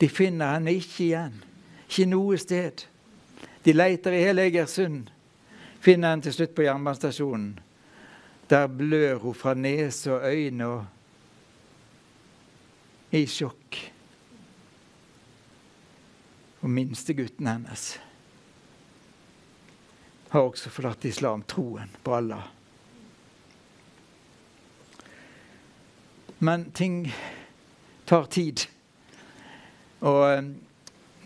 De finner henne ikke igjen. Ikke noe sted. De leter i hele Egersund. Finner henne til slutt på jernbanestasjonen. Der blør hun fra nese og øyne og i sjokk. Og minstegutten hennes har også forlatt islam, troen på Allah. Men ting tar tid. Og eh,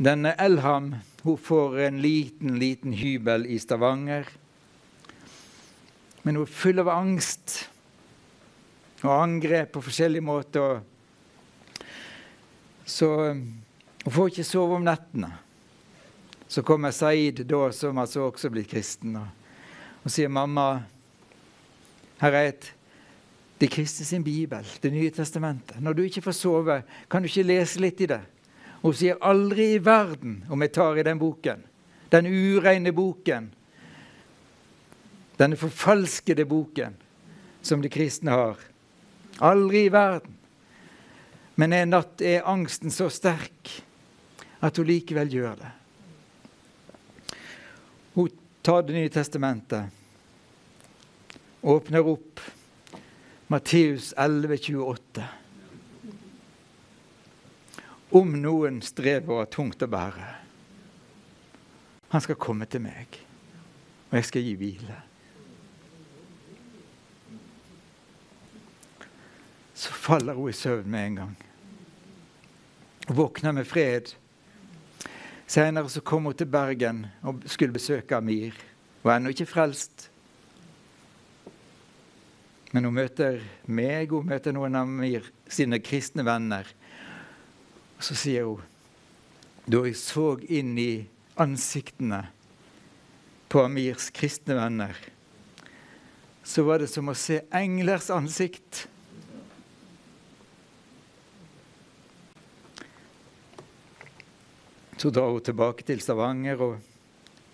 denne Elham hun får en liten, liten hybel i Stavanger. Men hun er full av angst og angrep på forskjellige måter. Så eh, hun får ikke sove om nettene. Så kommer Saeed, da, som altså også blitt kristen, og, og sier mamma, her er et de kristne sin bibel, Det nye testamentet. Når du ikke får sove, kan du ikke lese litt i det. Hun sier aldri i verden om jeg tar i den boken. Den ureine boken. Denne forfalskede boken som de kristne har. Aldri i verden. Men en natt er angsten så sterk at hun likevel gjør det. Hun tar Det nye testamentet, åpner opp Matteus 11, 28. Om noen strever og har tungt å bære, han skal komme til meg, og jeg skal gi hvile. Så faller hun i søvn med en gang. Og våkner med fred. Senere så kom hun til Bergen og skulle besøke Amir. Hun er ennå ikke frelst. Men hun møter meg, hun møter noen av Amir sine kristne venner. Og så sier hun Da jeg så inn i ansiktene på Amirs kristne venner, så var det som å se englers ansikt. Så drar hun tilbake til Stavanger og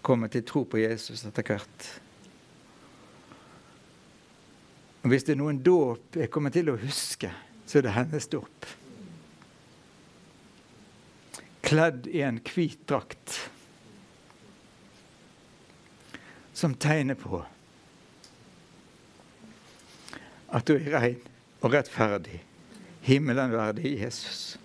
kommer til tro på Jesus etter hvert. Og Hvis det er noen dåp jeg kommer til å huske, så er det hennes dåp. Kledd i en hvit drakt som tegner på at du er rein og rettferdig, himmelen verdig Jesus.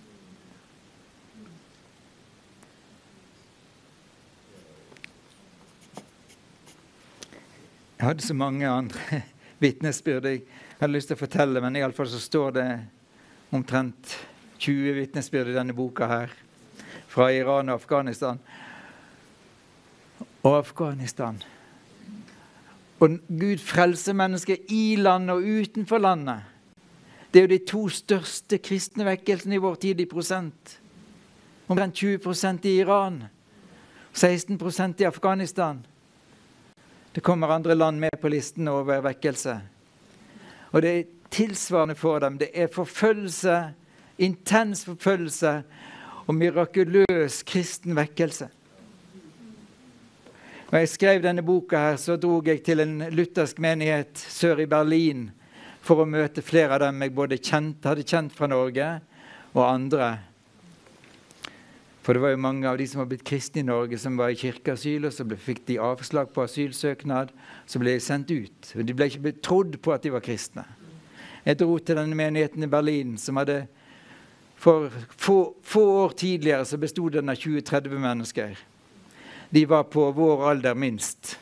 Jeg hadde så mange andre vitnesbyrd jeg hadde lyst til å fortelle, men iallfall så står det omtrent 20 vitnesbyrd i denne boka her. Fra Iran og Afghanistan. Og Afghanistan. Og Gud frelser mennesker i landet og utenfor landet. Det er jo de to største kristne vekkelsene i vår tid i prosent. Omtrent 20 i Iran. 16% i Afghanistan. Det kommer andre land med på listen over vekkelse. Og det er tilsvarende for dem. Det er forfølgelse, intens forfølgelse og mirakuløs kristen vekkelse. Når jeg skrev denne boka, her, så dro jeg til en luthersk menighet sør i Berlin for å møte flere av dem jeg både kjent, hadde kjent fra Norge, og andre for det var jo mange av de som var blitt kristne i Norge, som var i kirkeasyl, og så fikk de avslag på asylsøknad. Så ble de sendt ut. De ble ikke trodd på at de var kristne. Jeg dro til denne menigheten i Berlin, som hadde For få, få år tidligere så bestod den av 20-30 mennesker. De var på vår alder minst.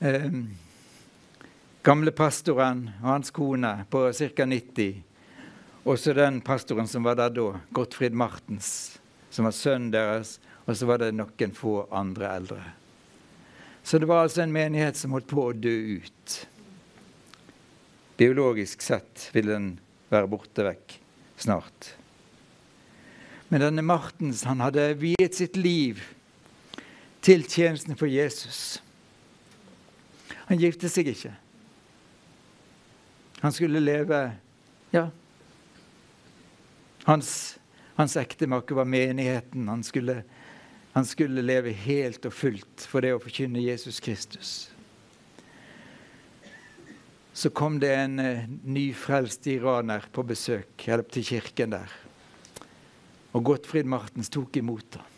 Eh, gamle pastoren og hans kone på ca. 90 også den pastoren som var der da, Gottfried Martens, som var sønnen deres, og så var det noen få andre eldre. Så det var altså en menighet som holdt på å dø ut. Biologisk sett ville den være borte vekk snart. Men denne Martens han hadde viet sitt liv til tjenesten for Jesus. Han gifte seg ikke. Han skulle leve ja, hans, hans ektemake var menigheten. Han skulle, han skulle leve helt og fullt for det å forkynne Jesus Kristus. Så kom det en uh, nyfrelst iraner på besøk eller til kirken der. Og Gottfried Martens tok imot han.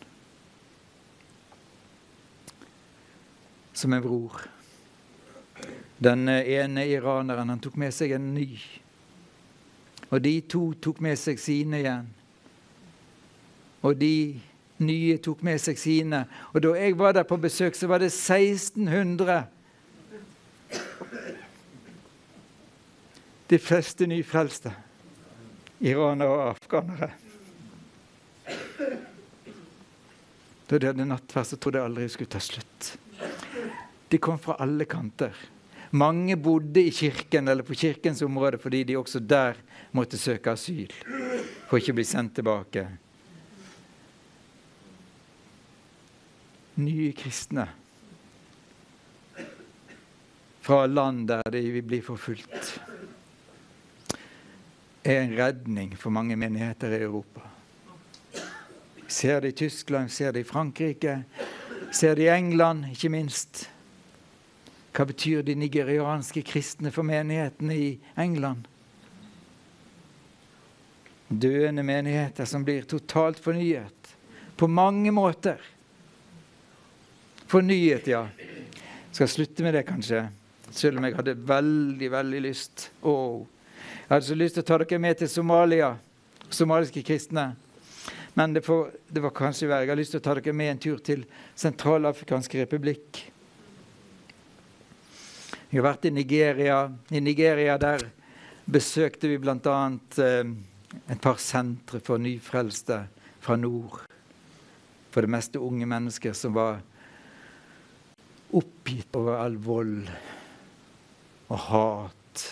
Som en bror. Den uh, ene iraneren han tok med seg en ny og de to tok med seg sine igjen. Og de nye tok med seg sine. Og da jeg var der på besøk, så var det 1600. De fleste nyfrelste. Iranere og afghanere. Da de hadde nattverd, så trodde jeg aldri det skulle ta slutt. De kom fra alle kanter. Mange bodde i kirken eller på kirkens område fordi de også der måtte søke asyl for ikke å bli sendt tilbake. Nye kristne fra land der de vil bli forfulgt, er en redning for mange menigheter i Europa. Ser det i Tyskland, ser det i Frankrike, ser det i England, ikke minst. Hva betyr de nigerianske kristne for menighetene i England? Døende menigheter som blir totalt fornyet. På mange måter. Fornyet, ja. Skal slutte med det, kanskje. Selv om jeg hadde veldig, veldig lyst. Åh. Jeg hadde så lyst til å ta dere med til Somalia. Somaliske kristne. Men det, får, det var kanskje verre. Jeg har lyst til å ta dere med en tur til Sentralafrikansk republikk. Jeg har vært i Nigeria. I Nigeria der besøkte vi bl.a. Eh, et par sentre for nyfrelste fra nord. For det meste unge mennesker som var oppgitt over all vold og hat.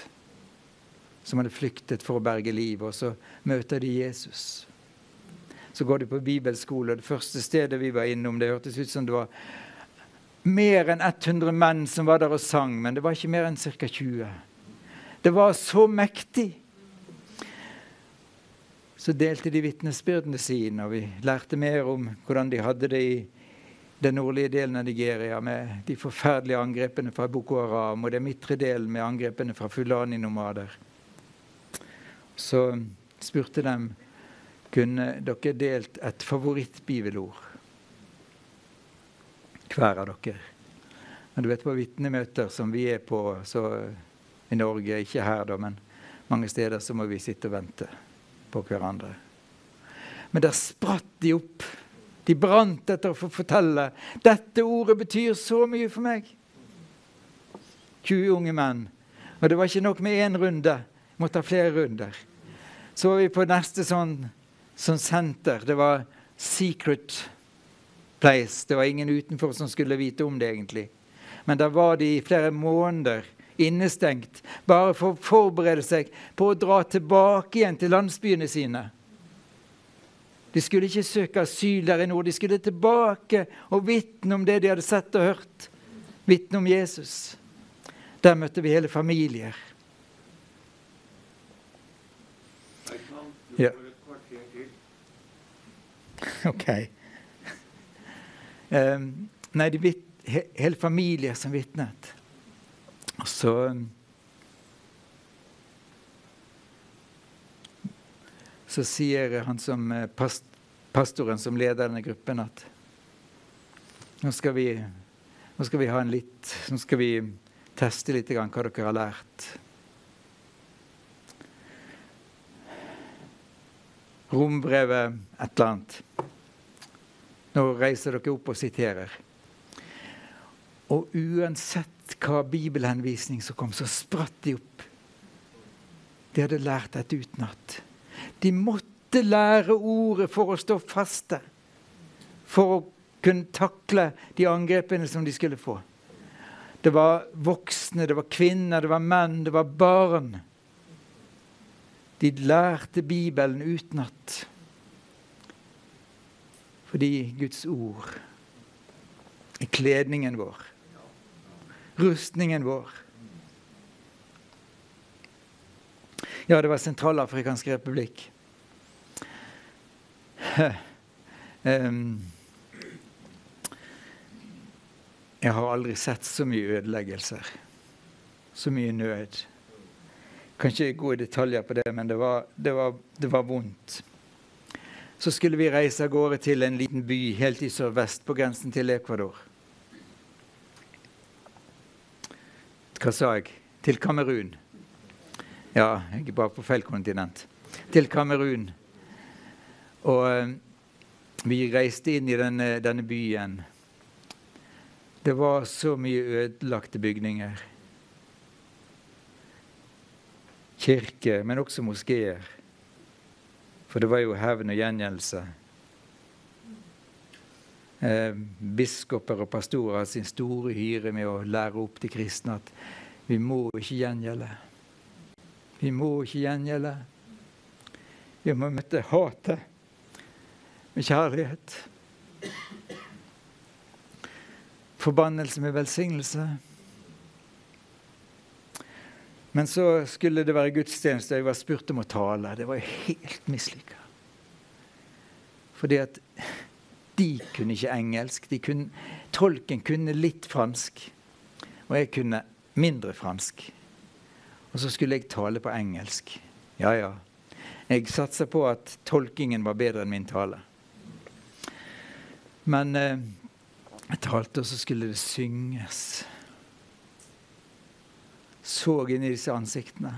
Som hadde flyktet for å berge livet, og så møter de Jesus. Så går de på bibelskole, og det første stedet vi var innom, det hørtes ut som det var mer enn 100 menn som var der og sang, men det var ikke mer enn ca. 20. Det var så mektig. Så delte de vitnesbyrdene sine, og vi lærte mer om hvordan de hadde det i den nordlige delen av Nigeria med de forferdelige angrepene fra Boko Haram og den midtre delen med angrepene fra Fulani-nomader. Så spurte de kunne dere delt et favorittbibelord. Hver av dere. Men du vet På vitnemøter som vi er på i Norge, ikke her da, men mange steder, så må vi sitte og vente på hverandre. Men der spratt de opp de brant etter å få fortelle. Dette ordet betyr så mye for meg. 20 unge menn. Og det var ikke nok med én runde. Vi måtte ha flere runder. Så var vi på neste sånn, sånn senter. Det var secret place. Det var ingen utenfor som skulle vite om det, egentlig. Men der var de i flere måneder innestengt, bare for å forberede seg på å dra tilbake igjen til landsbyene sine. De skulle ikke søke asyl der i nord. De skulle tilbake og vitne om det de hadde sett og hørt. Vitne om Jesus. Der møtte vi hele familier. Ja. OK. Um, nei, de vit, he, hele familier som vitnet. Så så sier han som eh, past, pastoren som leder denne gruppen, at nå skal vi, nå skal vi ha en litt Nå skal vi teste litt hva dere har lært. Rombrevet et eller annet. Nå reiser dere opp og siterer. Og uansett hva bibelhenvisning som kom, så spratt de opp. De hadde lært dette utenat. De måtte lære ordet for å stå faste. For å kunne takle de angrepene som de skulle få. Det var voksne, det var kvinner, det var menn, det var barn. De lærte Bibelen utenat. Fordi Guds ord er kledningen vår, rustningen vår. Ja, det var Sentralafrikansk republikk. um, jeg har aldri sett så mye ødeleggelser. Så mye nød. Kan ikke gå i detaljer på det, men det var, det var, det var vondt. Så skulle vi reise av gårde til en liten by helt i sørvest, på grensen til Ecuador. Hva sa jeg? Til Kamerun. Ja, jeg er bare på feil kontinent. Til Kamerun. Og eh, vi reiste inn i denne, denne byen. Det var så mye ødelagte bygninger. Kirke, men også moskeer. For det var jo hevn og gjengjeldelse. Eh, biskoper og pastorer har sin store hyre med å lære opp de kristne at vi må ikke gjengjelde. Vi må ikke gjengjelde. Vi må møte hatet med kjærlighet. Forbannelse med velsignelse. Men så skulle det være gudstjeneste, og jeg var spurt om å tale. Det var helt mislykka. Fordi at de kunne ikke engelsk. Kunne, tolken kunne litt fransk, og jeg kunne mindre fransk. Og så skulle jeg tale på engelsk. Ja, ja. Jeg satsa på at tolkingen var bedre enn min tale. Men eh, jeg talte, og så skulle det synges. Så inn i disse ansiktene.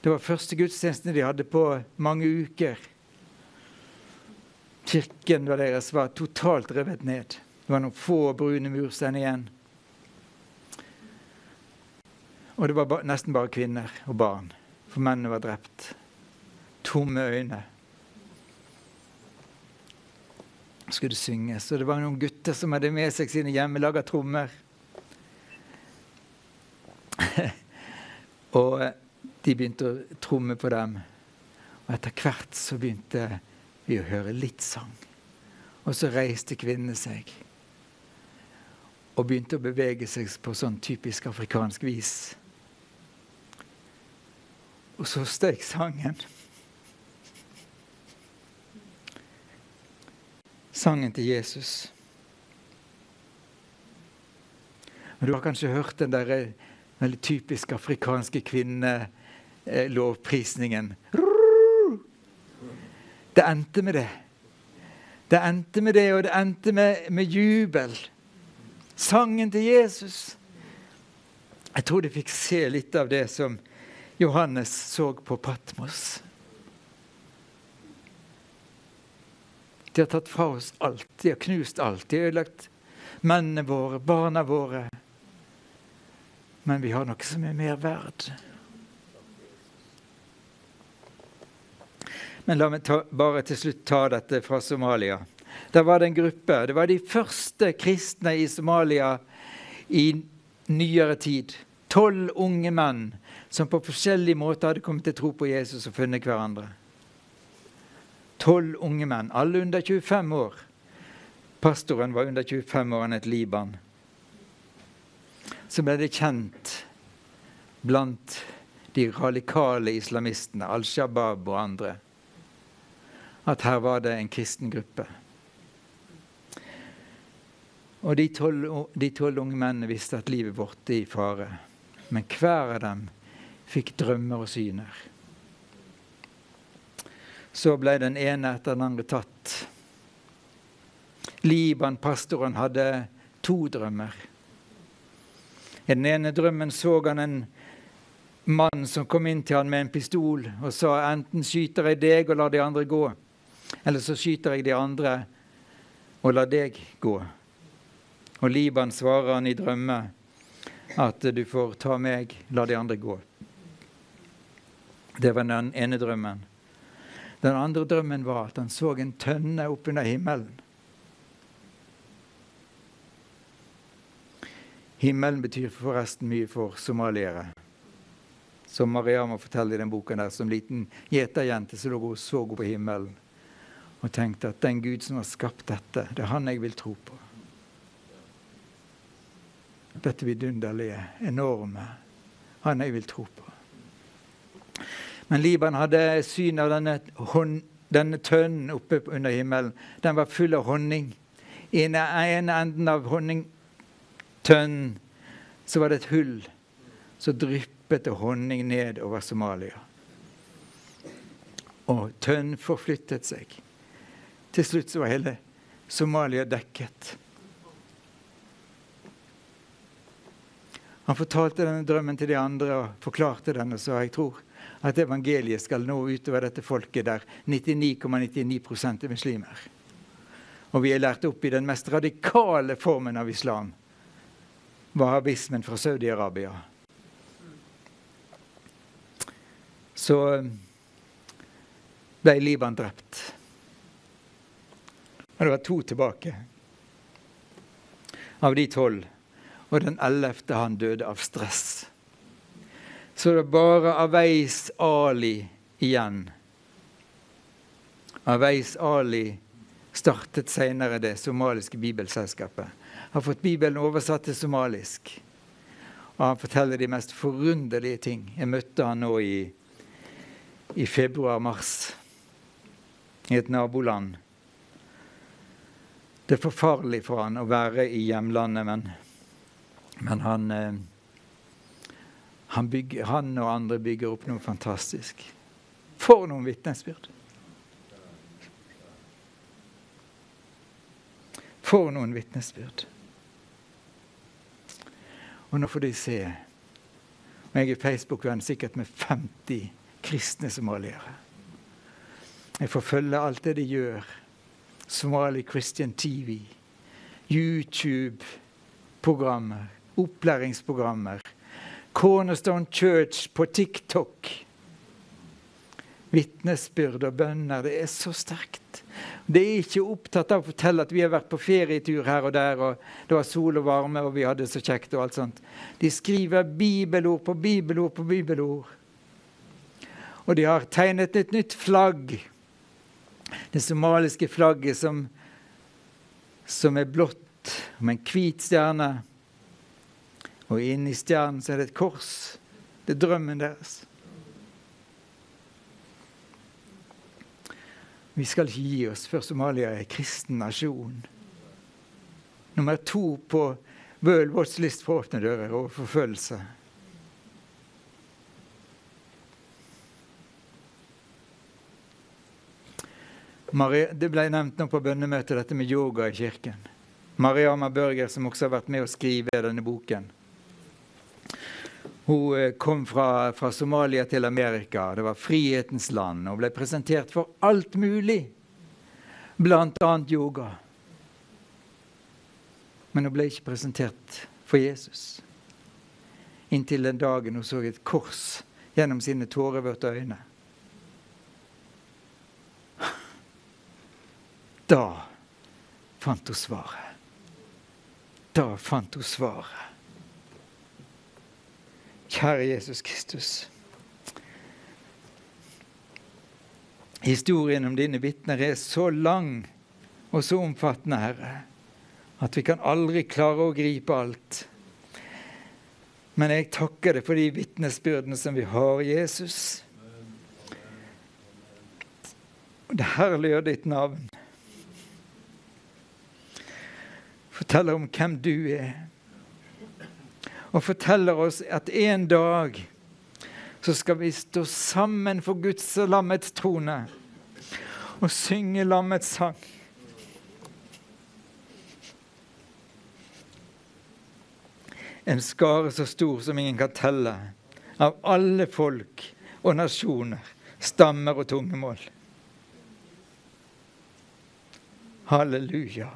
Det var første gudstjenesten de hadde på mange uker. Kirken deres var totalt revet ned. Det var noen få brune murstein igjen. Og det var ba nesten bare kvinner og barn, for mennene var drept. Tomme øyne. skulle synges. Og det var noen gutter som hadde med seg sine hjemmelaga trommer. og de begynte å tromme på dem. Og etter hvert så begynte vi å høre litt sang. Og så reiste kvinnene seg og begynte å bevege seg på sånn typisk afrikansk vis. Og så steg sangen. Sangen til Jesus. Og Du har kanskje hørt den der eh, veldig typisk afrikanske kvinnelovprisningen. Det endte med det. Det endte med det, og det endte med, med jubel. Sangen til Jesus. Jeg tror de fikk se litt av det som Johannes så på Patmos. De har tatt fra oss alt. De har knust alt. De har ødelagt mennene våre, barna våre. Men vi har noe som er mer verd. Men la meg ta, bare til slutt ta dette fra Somalia. Der var det en gruppe. Det var de første kristne i Somalia i nyere tid. Tolv unge menn som på forskjellige måter hadde kommet til tro på Jesus og funnet hverandre. Tolv unge menn, alle under 25 år. Pastoren var under 25 år, han het Liban. Så ble det kjent blant de radikale islamistene, Al Shabaab og andre, at her var det en kristen gruppe. Og de tolv unge mennene visste at livet vårt er i fare. Men hver av dem fikk drømmer og syner. Så ble den ene etter den andre tatt. Liban, pastoren, hadde to drømmer. I den ene drømmen så han en mann som kom inn til han med en pistol og sa enten skyter jeg deg og lar de andre gå, eller så skyter jeg de andre og lar deg gå. Og Liban svarer han i drømme at du får ta meg, la de andre gå. Det var den ene drømmen. Den andre drømmen var at han så en tønne oppunder himmelen. Himmelen betyr forresten mye for somaliere. Som Mariama forteller i den boken der, som liten gjeterjente så lå hun så på himmelen og tenkte at den Gud som har skapt dette, det er han jeg vil tro på. Dette vidunderlige, enorme. Han jeg vil tro på. Men Liban hadde syn av denne, denne tønnen oppe under himmelen. Den var full av honning. I den ene enden av honningtønnen så var det et hull. Så dryppet det honning ned over Somalia. Og tønn forflyttet seg. Til slutt så var hele Somalia dekket. Han fortalte denne drømmen til de andre og forklarte den og sa jeg tror at evangeliet skal nå utover dette folket der 99,99 ,99 er muslimer. Og vi er lært opp i den mest radikale formen av islam, wahhabismen fra Saudi-Arabia. Så ble Liban drept. Og det var to tilbake av de tolv. Og den ellevte han døde av stress så det er bare Aveis Ali igjen. Aveis Ali startet senere det somaliske bibelselskapet. Har fått Bibelen oversatt til somalisk. Og han forteller de mest forunderlige ting. Jeg møtte han nå i, i februar-mars i et naboland. Det er forferdelig for han å være i hjemlandet, men, men han eh, han, bygger, han, og andre bygger opp noe fantastisk. For noen vitnesbyrd! For noen vitnesbyrd. Og nå får de se Og jeg er Facebook-venn sikkert med 50 kristne somaliere. Jeg får følge alt det de gjør. Somali Christian TV, YouTube-programmer, opplæringsprogrammer. Cornerstone Church på TikTok. Vitnesbyrd og bønner. Det er så sterkt. Det er ikke opptatt av å fortelle at vi har vært på ferietur her og der, og det var sol og varme, og vi hadde det så kjekt og alt sånt. De skriver bibelord på bibelord på bibelord. Og de har tegnet et nytt flagg. Det somaliske flagget som, som er blått med en hvit stjerne. Og inni stjernen så er det et kors. Det er drømmen deres. Vi skal ikke gi oss før Somalia er en kristen nasjon. Nummer to på World Watch List for åpne dører og forfølgelse. Det ble nevnt nå på bønnemøtet, dette med yoga i kirken. Mariama Børger, som også har vært med å skrive denne boken. Hun eh, kom fra, fra, Somalia til Amerika. Det var frihetens land. Og ble presentert for alt mulig, bl.a. yoga. Men hun ble ikke presentert for Jesus. Inntil den dagen hun så et kors gjennom sine tårevørte øyne. Da fant hun svaret. Da fant hun svaret. Kjære Jesus Kristus. Historien om dine vitner er så lang og så omfattende, Herre, at vi kan aldri klare å gripe alt. Men jeg takker deg for de vitnesbyrdene som vi har, Jesus. Det herliggjør ditt navn. forteller om hvem du er. Og forteller oss at en dag så skal vi stå sammen for Guds og lammets trone og synge lammets sang. En skare så stor som ingen kan telle, av alle folk og nasjoner, stammer og tungemål. Halleluja.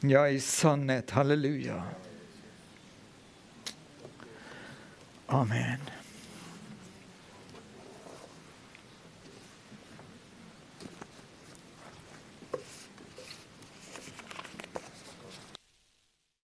Ja, i sannhet. Halleluja. Amen.